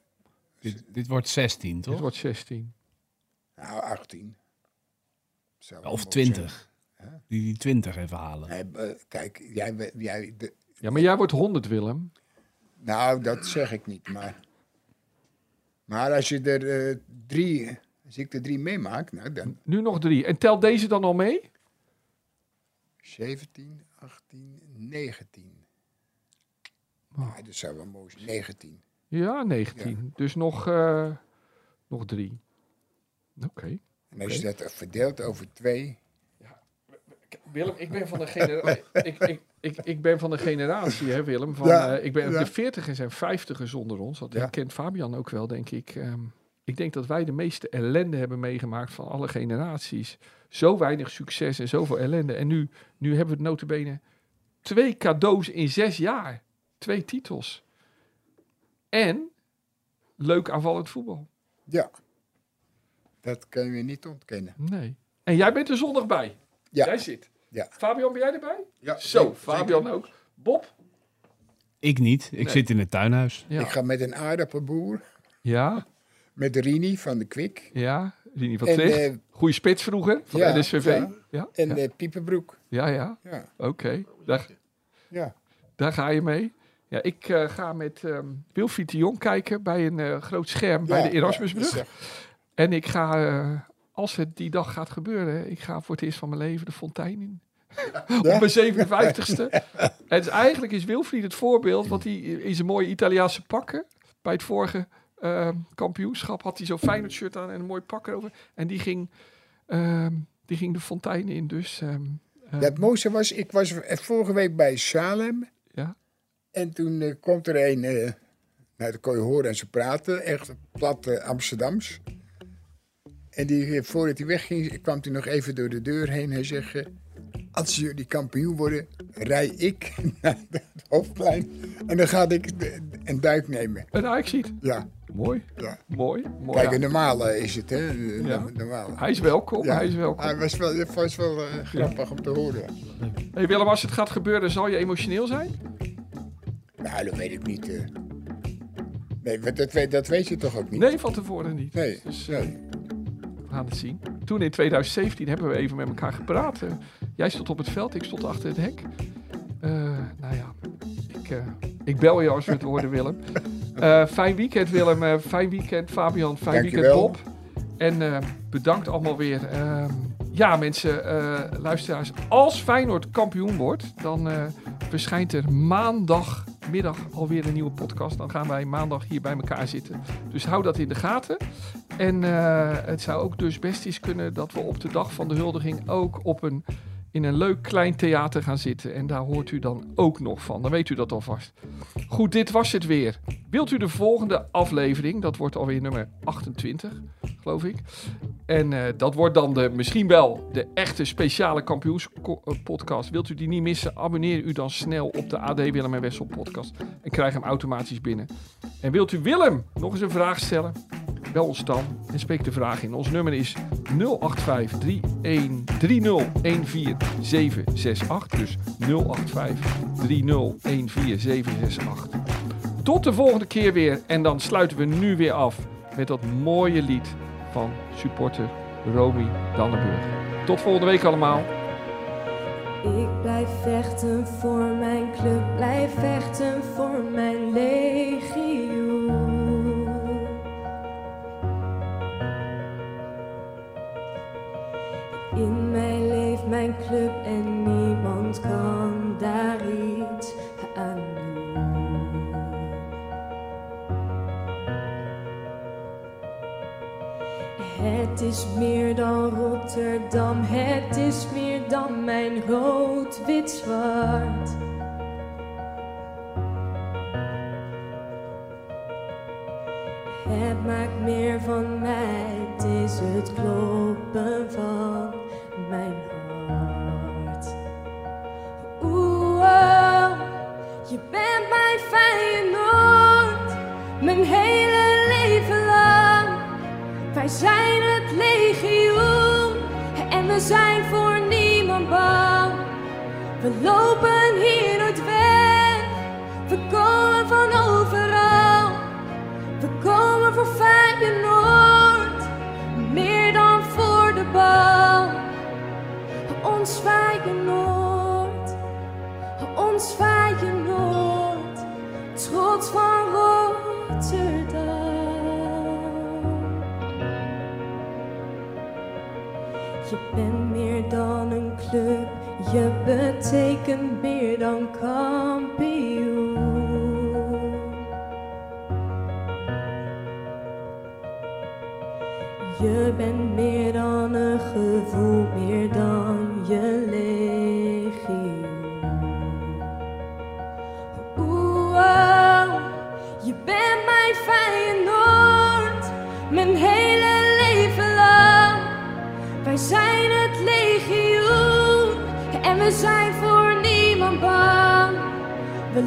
Dit, dit wordt 16, Het toch? wordt 16. Nou, 18. Zou Of mooi 20. Die, die 20 even halen. Nee, eh, kijk, jij, jij, de, Ja, maar jij wordt 100, Willem. nou, dat zeg ik niet, maar... Maar als je er eh, drie... Als ik er drie meemaak, nou dan... Nu nog drie. En tel deze dan al mee? 17, 18, 19. Oh. Nou, dat zou wel mooi zijn. 19. Ja, 19. Dus nog, eh, nog drie. Oké. En als je dat verdeelt over twee... Willem, ik ben van de generatie. ik, ik, ik, ik ben van de generatie, hè, Willem. Van, Ja, eh, ik ben ja. de veertigers en vijftigers onder ons. Dat Ja. kent Fabian ook wel, denk ik. Ehm, ik denk dat wij de meeste ellende hebben meegemaakt van alle generaties. Zo weinig succes en zoveel ellende. En nu, nu hebben we het notabene twee cadeaus in zes jaar. Twee titels. En leuk aanvallend voetbal. Ja. Dat kan je niet ontkennen. Nee. En jij bent er zondag bij. Ja. Jij zit. Ja. Fabian, ben jij erbij? Ja, Zo, zeker, Fabian ook. Bob? Ik niet. Ik Nee. zit in het tuinhuis. Ja. Ik ga met een aardappelboer, Ja, met Rini van de Kwik. ja. Rini van En, Tricht. eh, Goeie spits vroeger van ja, de NSVV. ja. En ja. eh, Pieperbroek. ja, ja. Ja. Oké, daar, ja. daar ga je mee. Ja, ik eh, ga met ehm Wilfried de Jong kijken bij een eh, groot scherm bij de Erasmusbrug. ja, en ik ga, eh, als het die dag gaat gebeuren, ik ga voor het eerst van mijn leven de fontein in. Op mijn 57ste. en is, eigenlijk is Wilfried het voorbeeld, want hij in zijn mooie Italiaanse pakken, bij het vorige ehm, kampioenschap had hij zo'n fijn shirt aan en een mooi pak erover. En die ging, ehm, die ging de fontein in. Dus ehm, Ja, het mooiste was, ik was vorige week bij Salem. Ja. En toen eh, komt er een, eh nou dat kon je horen en ze praten, echt plat Amsterdams. En die, eh, voordat hij wegging, kwam hij nog even door de deur heen. Hij zegt, als jullie kampioen worden, rij ik naar het hoofdplein. En dan ga ik een duik nemen. een Ajaxiet. Ja, Mooi, ja. mooi, mooi. Kijk, een normale is het, hè? Ja. normale. Hij is welkom, Ja. hij is welkom. Hij was wel, was wel eh, grappig om te horen. Hey Willem, als het gaat gebeuren, zal je emotioneel zijn? Nou, dat weet ik niet. eh. Nee, dat weet, dat weet je toch ook niet? Nee, van tevoren niet. Nee, Dus eh, nee. we gaan het zien. Toen in 2017 hebben we even met elkaar gepraat. Jij stond op het veld, ik stond achter het hek. Nou ja, ik, ik bel je als we het horen, Willem. Eh, fijn weekend, Willem. Eh, fijn weekend, Fabian. Fijn weekend. Bob. En eh, bedankt allemaal weer. Ehm, ja, mensen, luisteraars. Als Feyenoord kampioen wordt, dan verschijnt er maandagmiddag alweer een nieuwe podcast. Dan gaan wij maandag hier bij elkaar zitten. Dus hou dat in de gaten. En het zou ook dus best eens kunnen dat we op de dag van de huldiging ook op een, in een leuk klein theater gaan zitten. En daar hoort u dan ook nog van. Dan weet u dat alvast. Goed, dit was het weer. Wilt u de volgende aflevering? Dat wordt alweer nummer 28, geloof ik. En eh, dat wordt dan de, misschien wel de echte speciale kampioenspodcast. Wilt u die niet missen? Abonneer u dan snel op de AD Willem en Wessel podcast. En krijg hem automatisch binnen. En wilt u Willem nog eens een vraag stellen? Bel ons dan en spreek de vraag in. Ons nummer is 085 3014768. Dus 085 3014768. Tot de volgende keer weer. En dan sluiten we nu weer af met dat mooie lied van supporter Romy Dannenburg. Tot volgende week allemaal. Ik blijf vechten voor mijn club, blijf vechten voor mijn legioen. Mijn club en niemand kan daar iets aan doen. Het is meer dan Rotterdam, het is meer dan mijn rood, wit, zwart. Het maakt meer van mij, het is het kloppen van mijn je bent mijn Feyenoord, mijn hele leven lang. Wij zijn het legioen en we zijn voor niemand bang. We lopen betekent meer dan kampioen.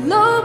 Love.